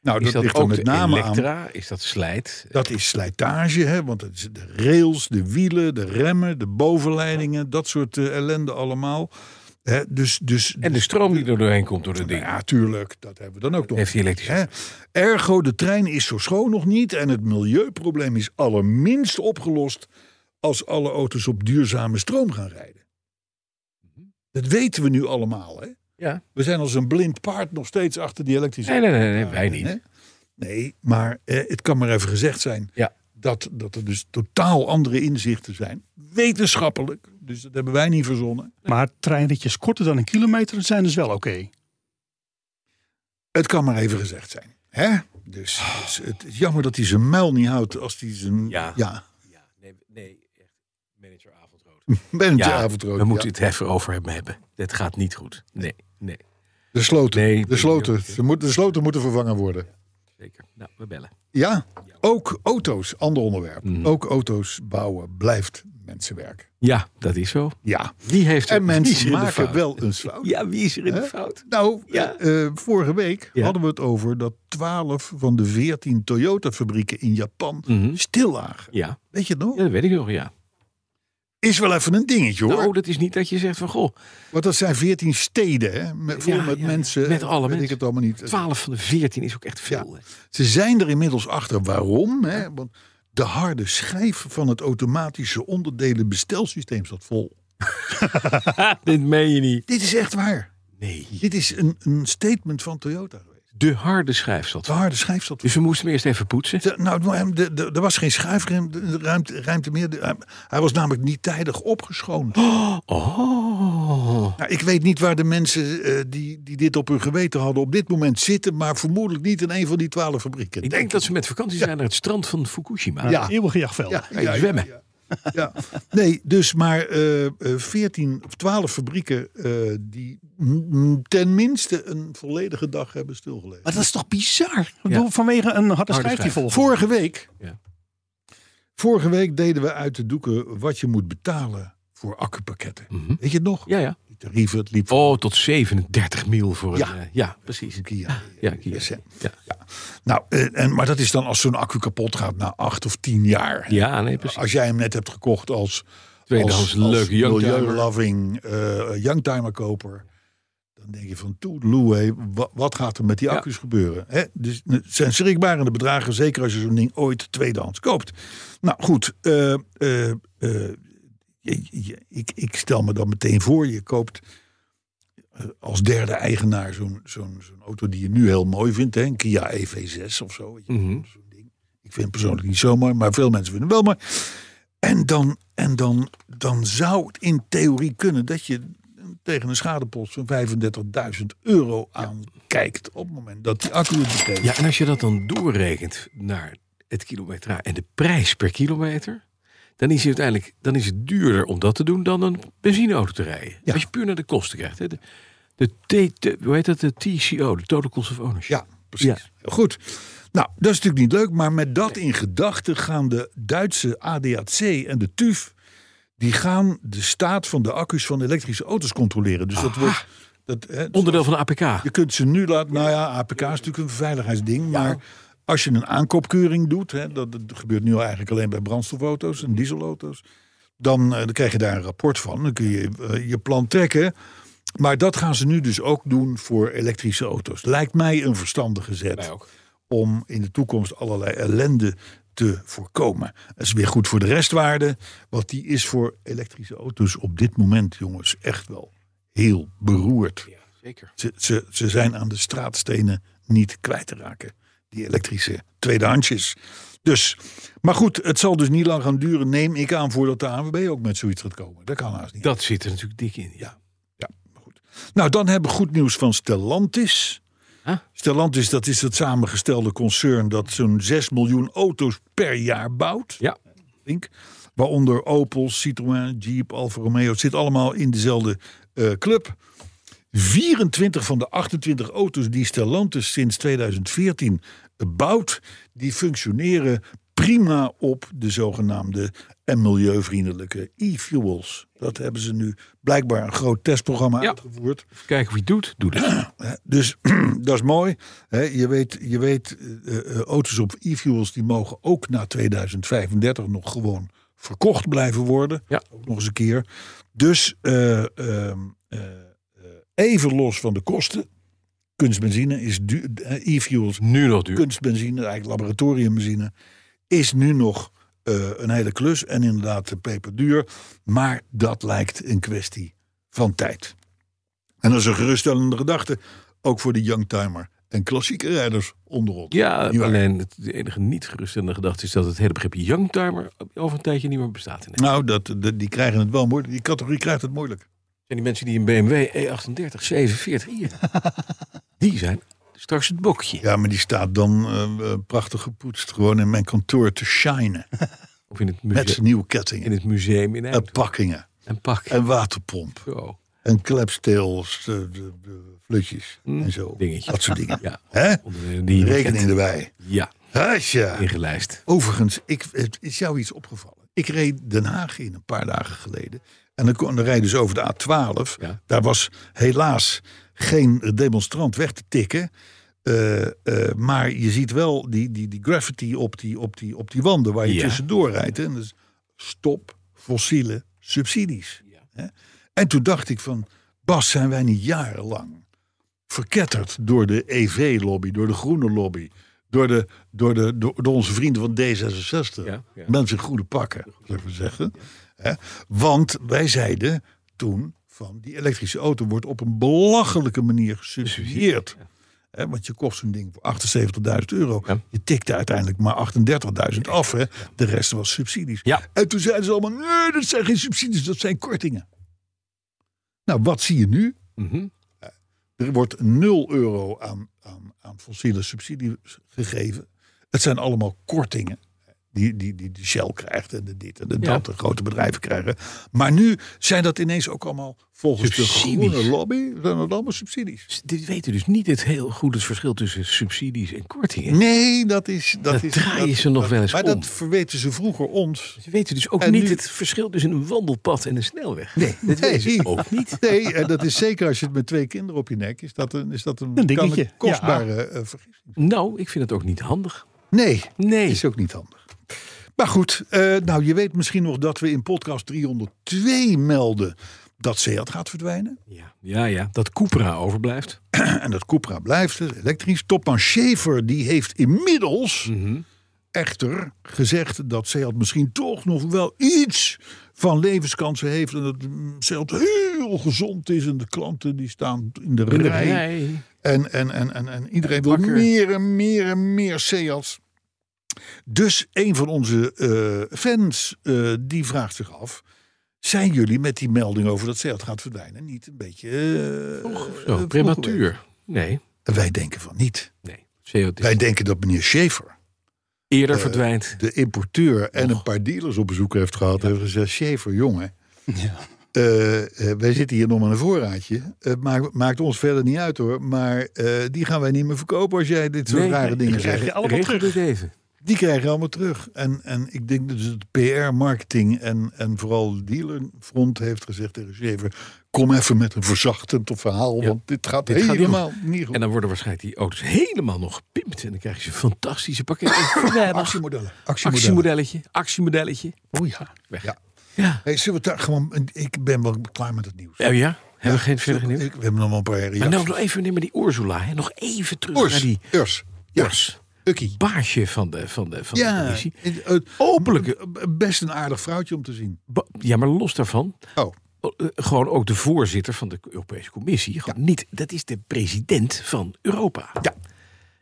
Nou, Is dat, dat ligt ook met name aan. Is dat slijt? Dat is slijtage, hè? want het is de rails, de wielen, de remmen, de bovenleidingen, dat soort eh, ellende allemaal. Hè? Dus, dus, En de stroom die er doorheen komt door de ding. ja, tuurlijk, dat hebben we dan ook nog. Heeft die elektrische. Hè? Ergo, de trein is zo schoon nog niet en het milieuprobleem is allerminst opgelost als alle auto's op duurzame stroom gaan rijden. Dat weten we nu allemaal. Hè? Ja. We zijn als een blind paard nog steeds achter die elektrische Nee, nee, nee, nee, wij niet. Hè? Nee, maar eh, het kan maar even gezegd zijn Ja. dat, dat er dus totaal andere inzichten zijn. Wetenschappelijk, dus dat hebben wij niet verzonnen. Maar treinritjes korter dan een kilometer zijn dus wel oké. Het kan maar even gezegd zijn. Hè? Dus, dus het is jammer dat hij zijn muil niet houdt als hij zijn... Ja. ja Ja, nee, nee Ja, avondrood. we moeten het even over hem hebben. Dit gaat niet goed. Nee, nee, De sloten, Nee, de, sloten. nee, Ze moet, de sloten moeten vervangen worden. zeker. Nou, we bellen. Ja, ook auto's, ander onderwerp. Mhm. Ook auto's bouwen blijft mensen werken. Ja, dat is zo. Ja. Wie heeft er, En mensen maken wel een fout. Ja, wie is er in de fout? Nou, Ja. eh, eh, vorige week Ja. hadden we het over dat 12 van de 14 Toyota-fabrieken in Japan Mhm. stil lagen. Ja. Weet je het nog? ja, dat weet ik nog, ja. Is wel even een dingetje hoor. Nou, dat is niet dat je zegt van, goh, Want dat zijn 14 steden, hè? Met, vol Ja, met ja, mensen. met alle mensen. ik het allemaal niet. 12 van de 14 is ook echt veel. Ze zijn er inmiddels achter. Waarom? Hè? Want de harde schijf van het automatische onderdelen bestelsysteem zat vol. Dit meen je niet. Dit is echt waar. Nee. Dit is een, een statement van Toyota. De harde schijf zat. De harde. Dus we moesten hem eerst even poetsen. De- Nou, hem- de- de- er was geen schuifruimte ruimte, ruimte meer. De- hij- Hij was namelijk niet tijdig opgeschoond. Oh. Nou, ik weet niet waar de mensen eh, die, die dit op hun geweten hadden op dit moment zitten. Maar vermoedelijk niet in een van die twaalf fabrieken. Ik denk dat ze met vakantie zijn naar het strand van Fukushima. Ja. Eeuwige jachtvelden. Ja, zwemmen. Ja. Nee, dus maar eh, eh, 14 of 12 fabrieken eh, die mm, ten minste een volledige dag hebben stilgelegen. Maar dat is toch bizar? Ja. Vanwege een harde schijf die schijf. vol. Vorige week, Ja. vorige week deden we uit de doeken wat je moet betalen voor accupakketten. Mhm. Weet je het nog? Ja, ja. Tarieven, het liep Oh, tot 37 mil voor een... Ja. eh, ja, precies. Kia. Ja, Kia. Hè. Ja. Nou, eh, en, maar dat is dan als zo'n accu kapot gaat na acht of tien jaar. ja, nee, precies. Als jij hem net hebt gekocht als, Tweedehands leuke youngtimer. milieuloving eh youngtimer koper. Dan denk je van toedeloe, wat gaat er met die Ja. accu's gebeuren? Hè? Dus het zijn schrikbarende bedragen, zeker als je zo'n ding ooit tweedehands koopt. Nou goed, eh, eh, eh, je- je- ik, ik stel me dan meteen voor, je koopt eh, als derde eigenaar zo'n zo'n zo'n auto die je nu heel mooi vindt. Hè? Een Kia EV6 of zo. Mhm. ding. Ik vind het persoonlijk niet zo mooi, maar veel mensen vinden het wel mooi. En dan, en dan, dan zou het in theorie kunnen dat je tegen een schadepost van 35.000 euro aankijkt. Op het moment dat die accu het betekent. Ja, en als je dat dan doorrekent naar het kilometer en de prijs per kilometer, dan is het uiteindelijk dan is het duurder om dat te doen dan een benzineauto te rijden. Ja. Als je puur naar de kosten kijkt. Hè. De, de, T, de- hoe heet dat? De TCO, de Total Cost of Ownership. Ja, precies. Ja. Goed. Nou, dat is natuurlijk niet leuk, maar met dat in gedachten gaan de Duitse ADAC en de TÜV, die gaan de staat van de accu's van elektrische auto's controleren. Dus dat wordt, dat, hè, Onderdeel van de APK. Je kunt ze nu laten. Nou ja, APK is natuurlijk een veiligheidsding. Maar als je een aankoopkeuring doet. Hè, dat, dat gebeurt nu eigenlijk alleen bij brandstofauto's en dieselauto's. Dan, eh, dan krijg je daar een rapport van. Dan kun je eh, je plan trekken. Maar dat gaan ze nu dus ook doen voor elektrische auto's. Lijkt mij een verstandige zet. Om in de toekomst allerlei ellende te voorkomen. Dat is weer goed voor de restwaarde. Want die is voor elektrische auto's op dit moment, jongens, echt wel heel beroerd. Ja, zeker. Ze, ze, ze zijn aan de straatstenen niet kwijt te raken. Die elektrische tweedehandsjes. Dus, maar goed, het zal dus niet lang gaan duren, neem ik aan, voordat de ANWB ook met zoiets gaat komen. Dat kan haast niet. Dat zit er natuurlijk dik in. Ja. Ja, maar goed. Nou, dan hebben we goed nieuws van Stellantis. Huh? Stellantis, dat is het samengestelde concern dat zo'n 6 miljoen auto's per jaar bouwt. Ja. Flink. Waaronder Opel, Citroën, Jeep, Alfa Romeo. Het zit allemaal in dezelfde eh, club. 24 van de 28 auto's die Stellantis sinds 2014 bouwt, die functioneren prima op de zogenaamde en milieuvriendelijke e-fuels. Dat hebben ze nu blijkbaar een groot testprogramma Ja. uitgevoerd. Kijken wie doet, doet het. Dus dat is mooi. Je weet, je weet eh, eh, auto's op e-fuels die mogen ook na 2035 nog gewoon verkocht blijven worden. Ja. Ook nog eens een keer. Dus eh, ehm, eh, eh, even los van de kosten. Kunstbenzine is duur. eh, E-fuels, Nu nog duur. kunstbenzine, eigenlijk laboratoriumbenzine, is nu nog eh, een hele klus. En inderdaad peperduur. Maar dat lijkt een kwestie van tijd. En dat is een geruststellende gedachte. Ook voor de youngtimer en klassieke rijders onder ons. Ja, alleen het de enige niet geruststellende gedachte is dat het hele begrip youngtimer over een tijdje niet meer bestaat. In. Nou, dat, dat- die krijgen het wel moeilijk. Die categorie krijgt het moeilijk. zijn die mensen die een BMW E38 740i hebben. Die zijn straks het bokje. Ja, maar die staat dan eh, prachtig gepoetst. Gewoon in mijn kantoor te shinen. Of in het Met museum, zijn nieuwe in kettingen. het museum in En Eindhoven. pakkingen. En pak. En waterpomp. Zo. En klepsteels. de, de, de flutjes. Hm, En zo. dingetje. Dat soort dingen. Ja. Hè? Die je Rekening erbij. Ja, Hasja. ingelijst. Overigens, ik, het is jou iets opgevallen. Ik reed Den Haag in een paar dagen geleden. En dan, kon, dan rijden ze over de A12. Ja. Daar was helaas geen demonstrant weg te tikken. Eh, eh, maar je ziet wel die, die, die graffiti op die, op, die, op die wanden waar je Ja. tussendoor rijdt. En dus stop fossiele subsidies. En toen dacht ik van, Bas, zijn wij niet jarenlang verketterd door de EV-lobby, door de groene lobby, door, de, door, de, door, door onze vrienden van D66. Ja, ja. Mensen in goede pakken, zullen we zeggen. Want wij zeiden toen van die elektrische auto wordt op een belachelijke manier gesubsidieerd. Want je kost zo'n ding voor 78.000 euro. Ja. Je tikte uiteindelijk maar 38.000 af. Hè. De rest was subsidies. Ja. En toen zeiden ze allemaal, nee, dat zijn geen subsidies, dat zijn kortingen. Nou, wat zie je nu? Mhm. Er wordt 0 euro aan, aan, aan fossiele subsidie gegeven. Het zijn allemaal kortingen. Die, die, die de Shell krijgt en de dit en de Ja. dat, de grote bedrijven krijgen. Maar nu zijn dat ineens ook allemaal volgens Subsidies. de groene lobby, zijn dat allemaal subsidies. Dit weten dus niet het heel goed het verschil tussen subsidies en kortingen. Nee, dat is... Dat, Dat is, draaien dat- ze nog dat- wel eens Maar om. dat verweten ze vroeger ons. Ze weten dus ook En niet nu- het verschil tussen een wandelpad en een snelweg. Nee, dat weten ze ook niet. Nee, en dat is zeker als je het met twee kinderen op je nek... is dat een, is dat een, Een dingetje, kostbare eh, vergissing. Nou, ik vind het ook niet handig. Nee, Nee. is ook niet handig. Maar goed, eh, nou je weet misschien nog dat we in podcast 302 melden dat Seat gaat verdwijnen. Ja, ja, ja. Dat Cupra overblijft. en dat Cupra blijft elektrisch. Topman Schaefer die heeft inmiddels Mhm. echter gezegd dat Seat misschien toch nog wel iets van levenskansen heeft. En dat mm, Seat heel gezond is en de klanten die staan in de, In de rij. rij. En, en, en, en, en iedereen wil meer en meer en meer Seats. Dus een van onze eh, fans eh, die vraagt zich af... zijn jullie met die melding over dat Seat gaat verdwijnen niet een beetje... eh, Zo, prematuur. Nee? Wij denken van niet. nee. CO2 Wij denken dat meneer Schaefer, eerder verdwijnt. de importeur... en een paar dealers op bezoek heeft gehad... heeft gezegd, Schaefer, jongen... Ja. wij zitten hier nog met een voorraadje. Het maakt, maakt ons verder niet uit hoor. Maar eh, die gaan wij niet meer verkopen als jij dit soort Nee, rare nee, dingen zegt. je allemaal terug. dit even. Die krijg je allemaal terug. En, en ik denk dat het PR, marketing en, en vooral de dealerfront heeft gezegd tegen Schaefer... kom even met een verzachtend verhaal, Ja. want dit gaat Dit gaat niet helemaal niet goed. En dan worden waarschijnlijk die auto's helemaal nog gepimpt. En dan krijg je een fantastische pakket. Actiemodellen. Actiemodellen. Actiemodelletje. Actiemodelletje. Oh ja. Weg. Ja. Ja. Hey, zullen we daar gewoon... Ik ben wel klaar met het nieuws. Oh ja? Hebben we geen Ja, verder nieuws? ik- We hebben nog wel een paar reacties. Maar nou nog even maar die Ursula. Hè. Nog even terug naar die Urs. Ja, Urs. Ukkie. Baasje van de, van de, van de Ja, commissie. het- het- Openlijke- Best een aardig vrouwtje om te zien. Ba- Ja, maar los daarvan. Oh. eh, Gewoon ook de voorzitter van de Europese Commissie. Niet, dat is de president van Europa. Ja.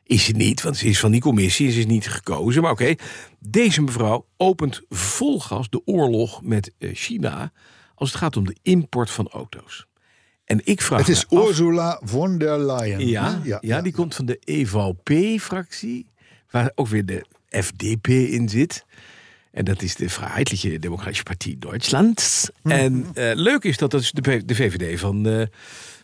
Is ze niet, want ze is van die commissie. Ze is niet gekozen. Maar oké, deze mevrouw opent vol gas de oorlog met eh, China. als het gaat om de import van auto's. En ik vraag Het is af- Ursula von der Leyen. ja, hè? ja, die komt van de EVP-fractie, waar ook weer de FDP in zit. En dat is de Vrijheidliche Democratische Partij Duitsland. Mhm. En eh, leuk is dat dat is de, de VVD van, eh,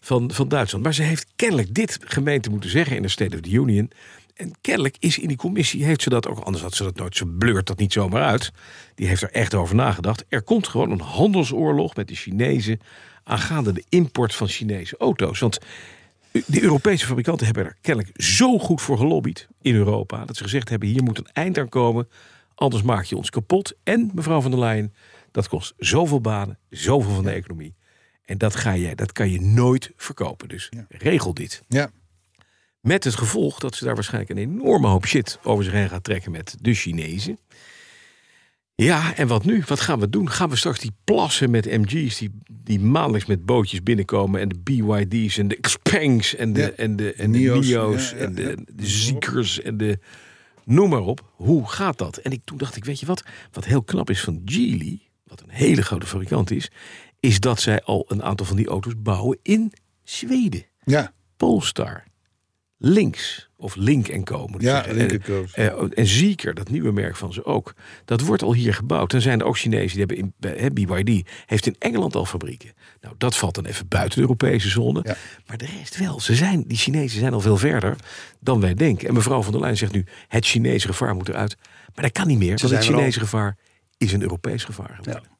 van, van Duitsland. Maar ze heeft kennelijk dit gemeente moeten zeggen in de State of the Union. En kennelijk is in die commissie, heeft ze dat ook, anders had ze dat nooit, ze bleurt dat niet zomaar uit. Die heeft er echt over nagedacht. Er komt gewoon een handelsoorlog met de Chinezen aangaande de import van Chinese auto's. Want de Europese fabrikanten hebben er kennelijk zo goed voor gelobbyd in Europa. Dat ze gezegd hebben: hier moet een eind aan komen. Anders maak je ons kapot. En mevrouw van der Leyen, dat kost zoveel banen, zoveel van de economie. En dat, ga je, dat kan je nooit verkopen. Dus regel dit. Ja. Met het gevolg dat ze daar waarschijnlijk een enorme hoop shit over zich heen gaat trekken met de Chinezen. Ja, en wat nu? Wat gaan we doen? Gaan we straks die plassen met MG's die, die maandelijks met bootjes binnenkomen en de BYD's en de Xpengs en de, Ja. en de, en de Nio's, Nio's ja, ja, en de, de Ziekers en de noem maar op. Hoe gaat dat? En ik, toen dacht ik, weet je wat? Wat heel knap is van Geely, wat een hele grote fabrikant is, is dat zij al een aantal van die auto's bouwen in Zweden. Ja. Polestar, Lynx of Link Co. Moet ik Ja. Link En- Co. eh, en Zeker, dat nieuwe merk van ze ook. Dat wordt al hier gebouwd. Dan zijn er ook Chinezen die hebben in hè, BYD heeft in Engeland al fabrieken. Nou, dat valt dan even buiten de Europese zone. Ja. Maar de rest wel. Ze zijn, die Chinezen zijn al veel verder dan wij denken. En mevrouw van der Leyen zegt nu: het Chinese gevaar moet eruit. Maar dat kan niet meer, want het. Chinese gevaar is een Europees gevaar. geworden.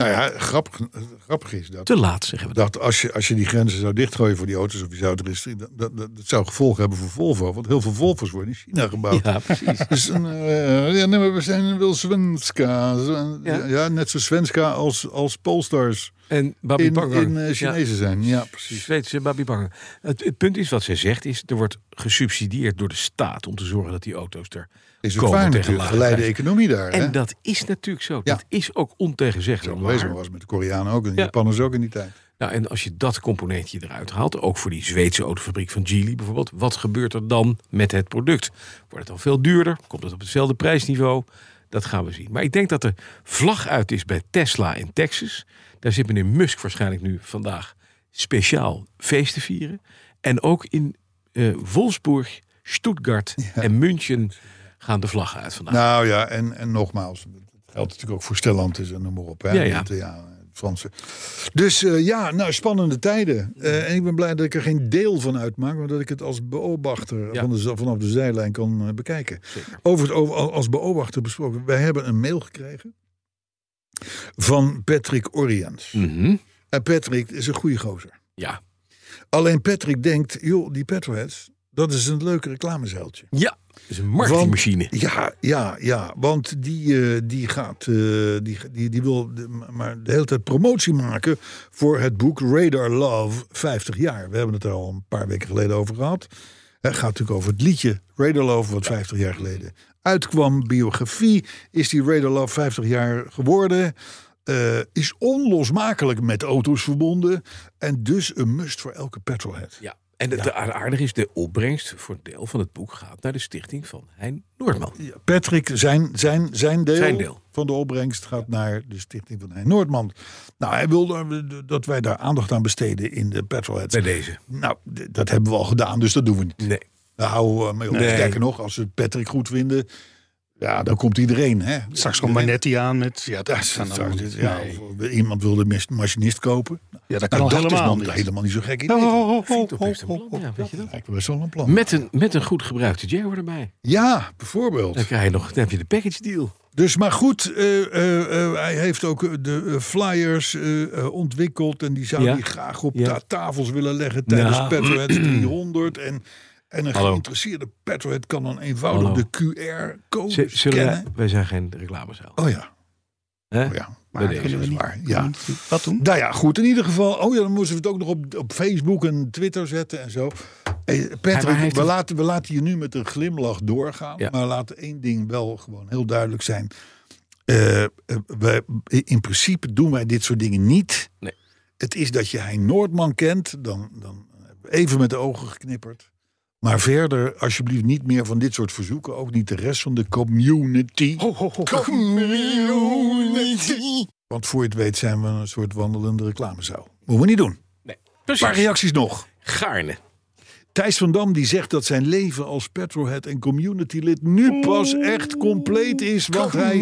Nou ja, grappig, grappig is dat. Te laat zeggen we dat. als je, als je die grenzen zou dichtgooien voor die auto's of je zou het dat, dat, dat, zou gevolgen hebben voor Volvo. Want heel veel Volvo's worden in China gebouwd. Ja, precies. Dus eh, ja, nee, maar we zijn wel Svenska. Zo- Ja. Ja. net zo Svenska als, als Polestars En Babi in, in eh, Chinezen zijn. Ja, precies. Zweedse Babi Pangang. Het, het punt is wat zij zegt is, er wordt gesubsidieerd door de staat om te zorgen dat die auto's er Is ook komen waar tegen natuurlijk. lage Geleide economie daar. hè? En dat is natuurlijk zo. Ja. Dat is ook ontegenzeggelijk Zo wezen was met de Koreanen ook en de Ja. Japanners ook in die tijd. Nou, en als je dat componentje eruit haalt, ook voor die Zweedse autofabriek van Geely bijvoorbeeld, wat gebeurt er dan met het product? Wordt het dan veel duurder? Komt het op hetzelfde prijsniveau? Dat gaan we zien. Maar ik denk dat de vlag uit is bij Tesla in Texas. Daar zit meneer Musk waarschijnlijk nu vandaag speciaal feest te vieren. En ook in eh Wolfsburg, Stuttgart en München gaan de vlaggen uit vandaag. Nou ja, en, en nogmaals, het geldt natuurlijk ook voor Stellantis en noem maar op. Hè? Ja, ja. Want, ja, Franse. Dus eh, ja, nou, spannende tijden. Eh, en ik ben blij dat ik er geen deel van uitmaak, maar dat ik het als beobachter Ja. van de, vanaf de zijlijn kan eh, bekijken. Zeker. Over het over, als beobachter besproken. Wij hebben een mail gekregen van Patrick Oriens. Mhm. En Patrick is een goede gozer. Ja. Alleen Patrick denkt, joh, die petrolheads, dat is een leuke reclamezeiltje. ja, is een marketingmachine. Ja, ja, ja. Want die, eh, die gaat, eh, die, die, die wil de, maar de hele tijd promotie maken voor het boek Radar Love 50 jaar. We hebben het er al een paar weken geleden over gehad. Het gaat natuurlijk over het liedje Radar Love, wat 50 jaar geleden uitkwam. Biografie is die Radar Love 50 jaar geworden. Eh, is onlosmakelijk met auto's verbonden. En dus een must voor elke petrolhead. Ja. En het aardige is, de opbrengst voor een deel van het boek gaat naar de stichting van Hein Noordman. Ja, Patrick, zijn, zijn, zijn, deel Zijn deel. van de opbrengst gaat naar de stichting van Hein Noordman. Nou, hij wilde dat wij daar aandacht aan besteden in de Petrolheads. Bij deze. Nou, dat hebben we al gedaan, dus dat doen we niet. Nee. Daar houden we mee op. Nee. Sterker nog, als we Patrick goed vinden, ja, dan komt iedereen. Hè? Straks komt Manetti aan met... Ja, Ja, dat straks- ja, Nee. of iemand wilde een machinist kopen. Ja, dat Nou, kan helemaal niet. helemaal niet zo gek idee. Oh, oh, oh, oh, Ja, weet je dat? Lijkt me best wel een plan. Met een, met een goed gebruikte Jaguar erbij. Ja, bijvoorbeeld. Dan, krijg je nog, dan heb je de package deal. Dus maar goed, eh, eh, eh, hij heeft ook de flyers ontwikkeld. En die zou Ja. hij graag op Ja. tafels willen leggen tijdens Nou. Petroheads 300. En, en een Hallo. geïnteresseerde Petrohead kan dan eenvoudig Hallo. de QR-code scannen. wij, wij zijn geen reclamezaal. Oh ja, Hè? oh ja. Maar dat is niet- waar. Ja. Wat doen? Nou ja, goed. In ieder geval. Oh ja, dan moesten we het ook nog op, op Facebook en Twitter zetten en zo. Hey, Hij- Patrick, hij heeft we, laten, we laten je nu met een glimlach doorgaan. Ja. Maar laten één ding wel gewoon heel duidelijk zijn. Eh, eh, wij, in principe doen wij dit soort dingen niet. Nee. Het is dat je Hein Noordman kent. Dan, dan even met de ogen geknipperd. Maar verder, alsjeblieft, niet meer van dit soort verzoeken. Ook niet de rest van de community. Community. Want voor je het weet zijn we een soort wandelende reclamezaal. Moeten we niet doen. Nee. Een paar reacties nog. Gaarne. Thijs van Dam die zegt dat zijn leven als petrolhead en communitylid nu pas echt compleet is. Want hij,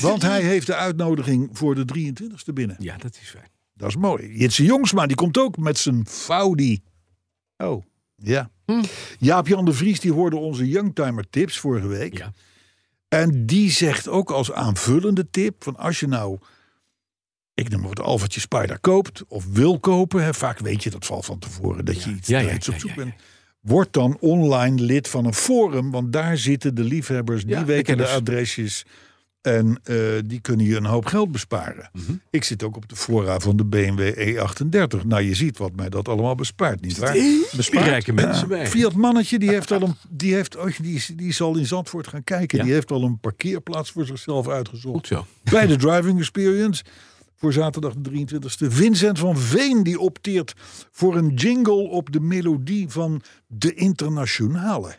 want hij heeft de uitnodiging voor de 23e binnen. Ja, dat is fijn. Dat is mooi. Jitse Jongsma die komt ook met zijn Faudi. Oh, Ja. Jaap-Jan de Vries die hoorde onze Youngtimer tips vorige week. Ja. En die zegt ook als aanvullende tip: van als je nou, ik noem maar wat Alfatje Spider koopt of wil kopen, hè, vaak weet je dat valt van tevoren dat je iets, Ja, ja, daar iets op zoek bent. Word dan online lid van een forum, want daar zitten de liefhebbers, die weten de kenners. adresjes en eh, die kunnen je een hoop geld besparen. Mhm. Ik zit ook op de fora van de BMW E38. Nou, je ziet wat mij dat allemaal bespaart, niet waar? Die rijke mensen bij. Fiat Mannetje, die heeft al een, die heeft, oh, die, die is al in Zandvoort gaan kijken. Ja. Die heeft al een parkeerplaats voor zichzelf uitgezocht. Goed zo. Bij de Driving Experience. Voor zaterdag de 23e. Vincent van Veen die opteert voor een jingle op de melodie van de Internationale.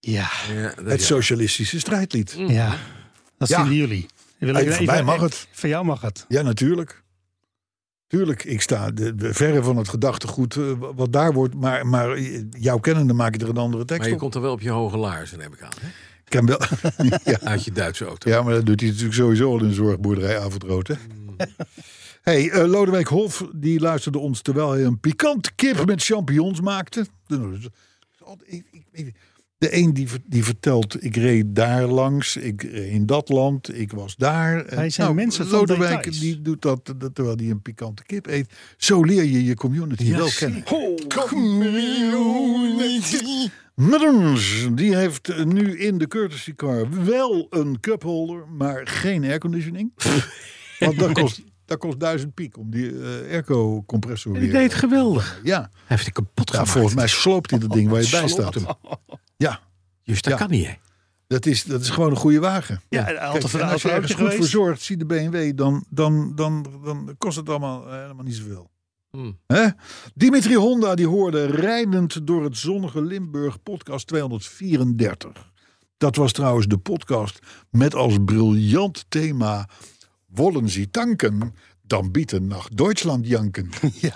ja. Ja, Het ja. socialistische strijdlied. Ja, dat Ja. vinden jullie. Wil voor mij mag het. Van jou mag het. Ja, natuurlijk. Tuurlijk, ik sta de, de- verre van het gedachtegoed eh, wat daar wordt. Maar, maar jouw kennende maak je er een andere tekst Maar je op. komt er wel op je hoge laarzen, neem ik aan. Hè? Ik ken wel. ja. Uit je Duitse auto. Ja, maar dat doet hij natuurlijk sowieso al in de zorgboerderij avondrood, hè? hey, eh, Lodewijk Hof, die luisterde ons terwijl hij een pikante kip met champignons maakte. Ik- ik- ik- De een die, die vertelt, ik reed daar langs, ik in dat land, ik was daar. Wij zijn Nou, mensen van Lodewijk details. die doet dat, dat terwijl hij een pikante kip eet. Zo leer je je community wel kennen. Met ons, die heeft eh, nu in de courtesy car wel een cupholder, maar geen airconditioning. Want dat kost, dat kost duizend piek om die eh, airco-compressor En die weer... deed geweldig. Ja, Hij heeft het kapot ja, gemaakt. volgens mij sloopt hij dat ding waar je bij staat. Ja, Dus dat Ja. kan niet, hè? dat is, dat is gewoon een goede wagen. Ja, Kijk, en als je ergens goed geweest. voor zorgt, zie de BMW, dan, dan, dan, dan kost het allemaal eh, helemaal niet zoveel. Hmm. Hè? Dimitri Honda die hoorde rijdend door het zonnige Limburg podcast 234. Dat was trouwens de podcast met als briljant thema Wollen Sie tanken, dan bieten nach Duitsland janken. Ja,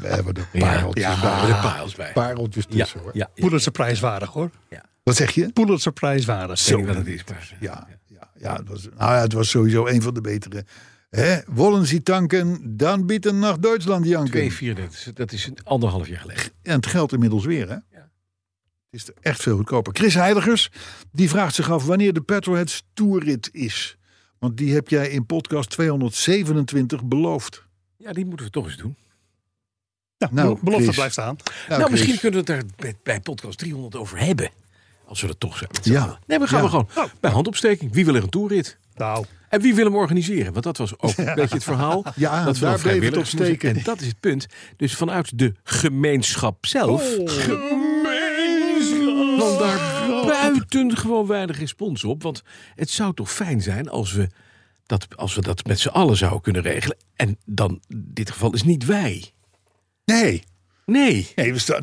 we hebben er pareltjes ja, bij. de parels bij. Pareltjes Ja, tussen hoor. ja, ja. Pulitzer prijswaardig hoor. Wat zeg je? Pulitzer prijswaardig. Ik weet niet wat het is. Ja, ja, ja, het was, nou ja, het was sowieso een van de betere. Hè? Wollen Sie tanken, dan bieten nach Duitsland janken. 2,34. Dat is een anderhalf jaar geleden. En het geldt inmiddels weer, hè? Het is er echt veel goedkoper. Chris Heiligers, die vraagt zich af wanneer de Petrolheads toerrit is. Want die heb jij in podcast 227 beloofd. Ja, die moeten we toch eens doen. Ja, Nou, belofte Chris. blijft staan. Nou, Chris, misschien kunnen we het daar bij, bij podcast 300 over hebben. Als we er toch zijn. Ja. Nee, we gaan Ja. we gewoon bij handopsteking. Wie wil er een toerrit? Nou, En wie wil hem organiseren? Want dat was ook een beetje het verhaal. Ja, dat we daar bleef het op steken. En dat is het punt. Dus vanuit de gemeenschap zelf. Want daar buiten gewoon weinig respons op. Want het zou toch fijn zijn als we dat, als we dat met z'n allen zouden kunnen regelen. En dan, in dit geval is niet wij. Nee, Nee.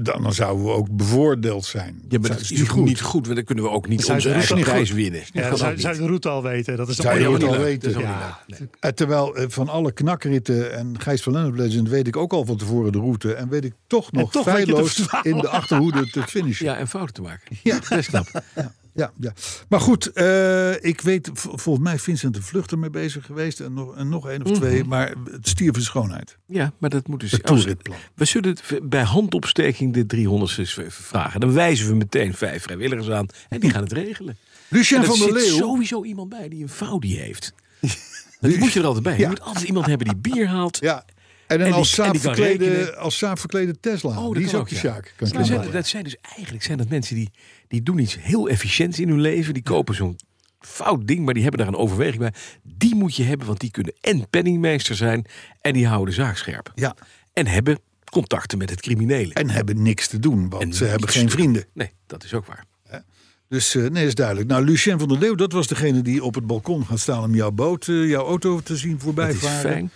dan, dan zouden we ook bevoordeeld zijn. Ja, maar dat is niet goed. niet goed, want dan kunnen we ook niet Zijn onze ze eigen niet prijs goed? winnen. ja, Dat zou, de route al weten. Dat is Zou je allemaal de route al leuk. weten? Dat is Ja. Nee. Eh, Terwijl eh, van alle knakritten en Gijs van Lennep Legend weet ik ook al van tevoren de route. En weet ik toch nog feilloos in de achterhoede te finishen. Ja, en fouten te maken. Ja. Best knap. Ja, ja. Maar goed, eh, ik weet, volgens mij Vincent de Vlucht ermee bezig geweest. En nog, en nog één of twee. Maar het stierf in schoonheid. Ja, maar dat moet dus... Het toeritplan. We zullen het bij handopsteking de 300 eens even vragen. Dan wijzen we meteen vijf vrijwilligers aan. En die gaan het regelen. Lucien En er van der zit Leeuw. sowieso iemand bij die een foudie heeft. Die moet je er altijd bij. Je Ja. moet altijd iemand hebben die bier haalt. Ja. En als en saap die kan verklede, rekenen. als saap verklede Tesla. Oh, die is ook de. Sjaak. Ik Dat je zijn, vertellen. dat zijn dus eigenlijk zijn dat mensen die, die doen iets heel efficiënts in hun leven. Die kopen zo'n fout ding, maar die hebben daar een overweging bij. Die moet je hebben, want die kunnen en penningmeester zijn en die houden de zaak scherp. Ja. En hebben contacten met het criminele. En hebben niks te doen, want En ze hebben geen vrienden. Nee, dat is ook waar. Dus eh, nee, is duidelijk. Nou, Lucien van der Leeuw, dat was degene die op het balkon gaat staan om jouw boot, eh, jouw auto te zien voorbij Dat is varen. fijn.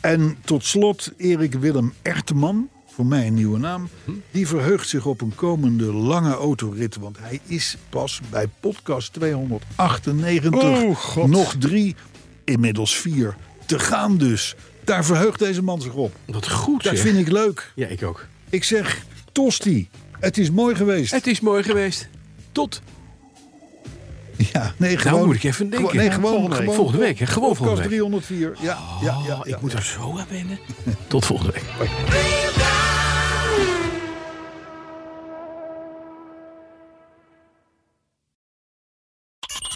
En tot slot Erik Willem Erteman, voor mij een nieuwe naam. Die verheugt zich op een komende lange autorit. Want hij is pas bij podcast 298. Oh, God. Nog drie, inmiddels vier. Te gaan dus. Daar verheugt deze man zich op. Wat goed Dat zeg. vind ik leuk. Ja, ik ook. Ik zeg, Tosti, het is mooi geweest. Het is mooi geweest. Tot. Ja, nee, gewoon. nou moet ik even denken. Nee, gewoon volgende week. gewoon Volgende week, hè? Gewoon volgende week. 304. Ja, ja, ja, Oh, ja, ik moet ja. er zo aan wennen. Tot volgende week.